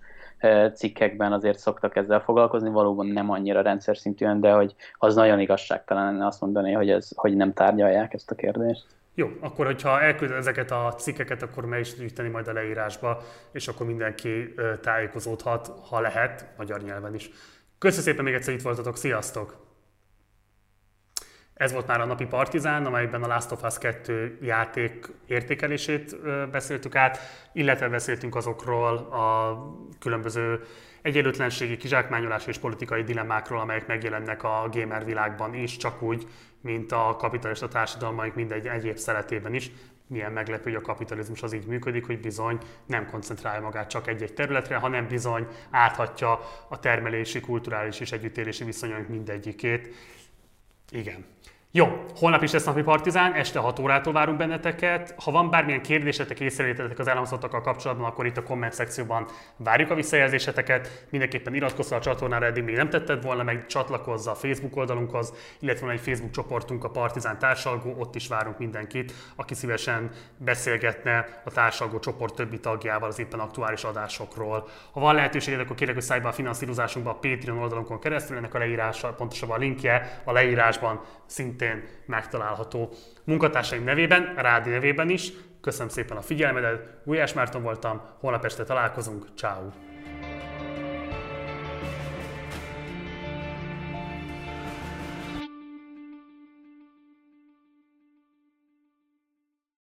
cikkekben azért szoktak ezzel foglalkozni, valóban nem annyira rendszer szintűen, de hogy az nagyon igazságtalan lenne azt mondani, hogy, ez, hogy nem tárgyalják ezt a kérdést. Jó, akkor hogyha elküldöd ezeket a cikkeket, akkor meg is tudjuk tenni majd a leírásba, és akkor mindenki tájékozódhat, ha lehet, magyar nyelven is. Köszönöm szépen még egyszer, itt voltatok, sziasztok! Ez volt már a napi Partizán, amelyben a Last of Us 2 játék értékelését beszéltük át, illetve beszéltünk azokról a különböző egyenlőtlenségi, kizsákmányolás és politikai dilemmákról, amelyek megjelennek a gamer világban is, csak úgy, mint a kapitalista társadalmaink mindegy egyéb szeretében is. Milyen meglepő, hogy a kapitalizmus az így működik, hogy bizony nem koncentrálja magát csak egy-egy területre, hanem bizony áthatja a termelési, kulturális és együttélési viszonyok mindegyikét. Igen. Jó, holnap is lesz napi partizán, este 6 órától várunk benneteket. Ha van bármilyen kérdésetek, észrevételetek az elhangzottakkal kapcsolatban, akkor itt a komment szekcióban várjuk a visszajelzéseteket. Mindenképpen iratkozz a csatornára, eddig még nem tetted volna, meg csatlakozz a Facebook oldalunkhoz, illetve van egy Facebook csoportunk, a Partizán társalgó, ott is várunk mindenkit, aki szívesen beszélgetne a társalgó csoport többi tagjával az éppen aktuális adásokról. Ha van lehetőséged, akkor kérlek, hogy a finanszírozásunkba a Patreon oldalunkon keresztül, ennek a leírása, pontosabban a linkje a leírásban szintén megtalálható. Munkatársaim nevében, Rádi nevében is, köszönöm szépen a figyelmedet, Gulyás Márton voltam, holnap este találkozunk, ciao.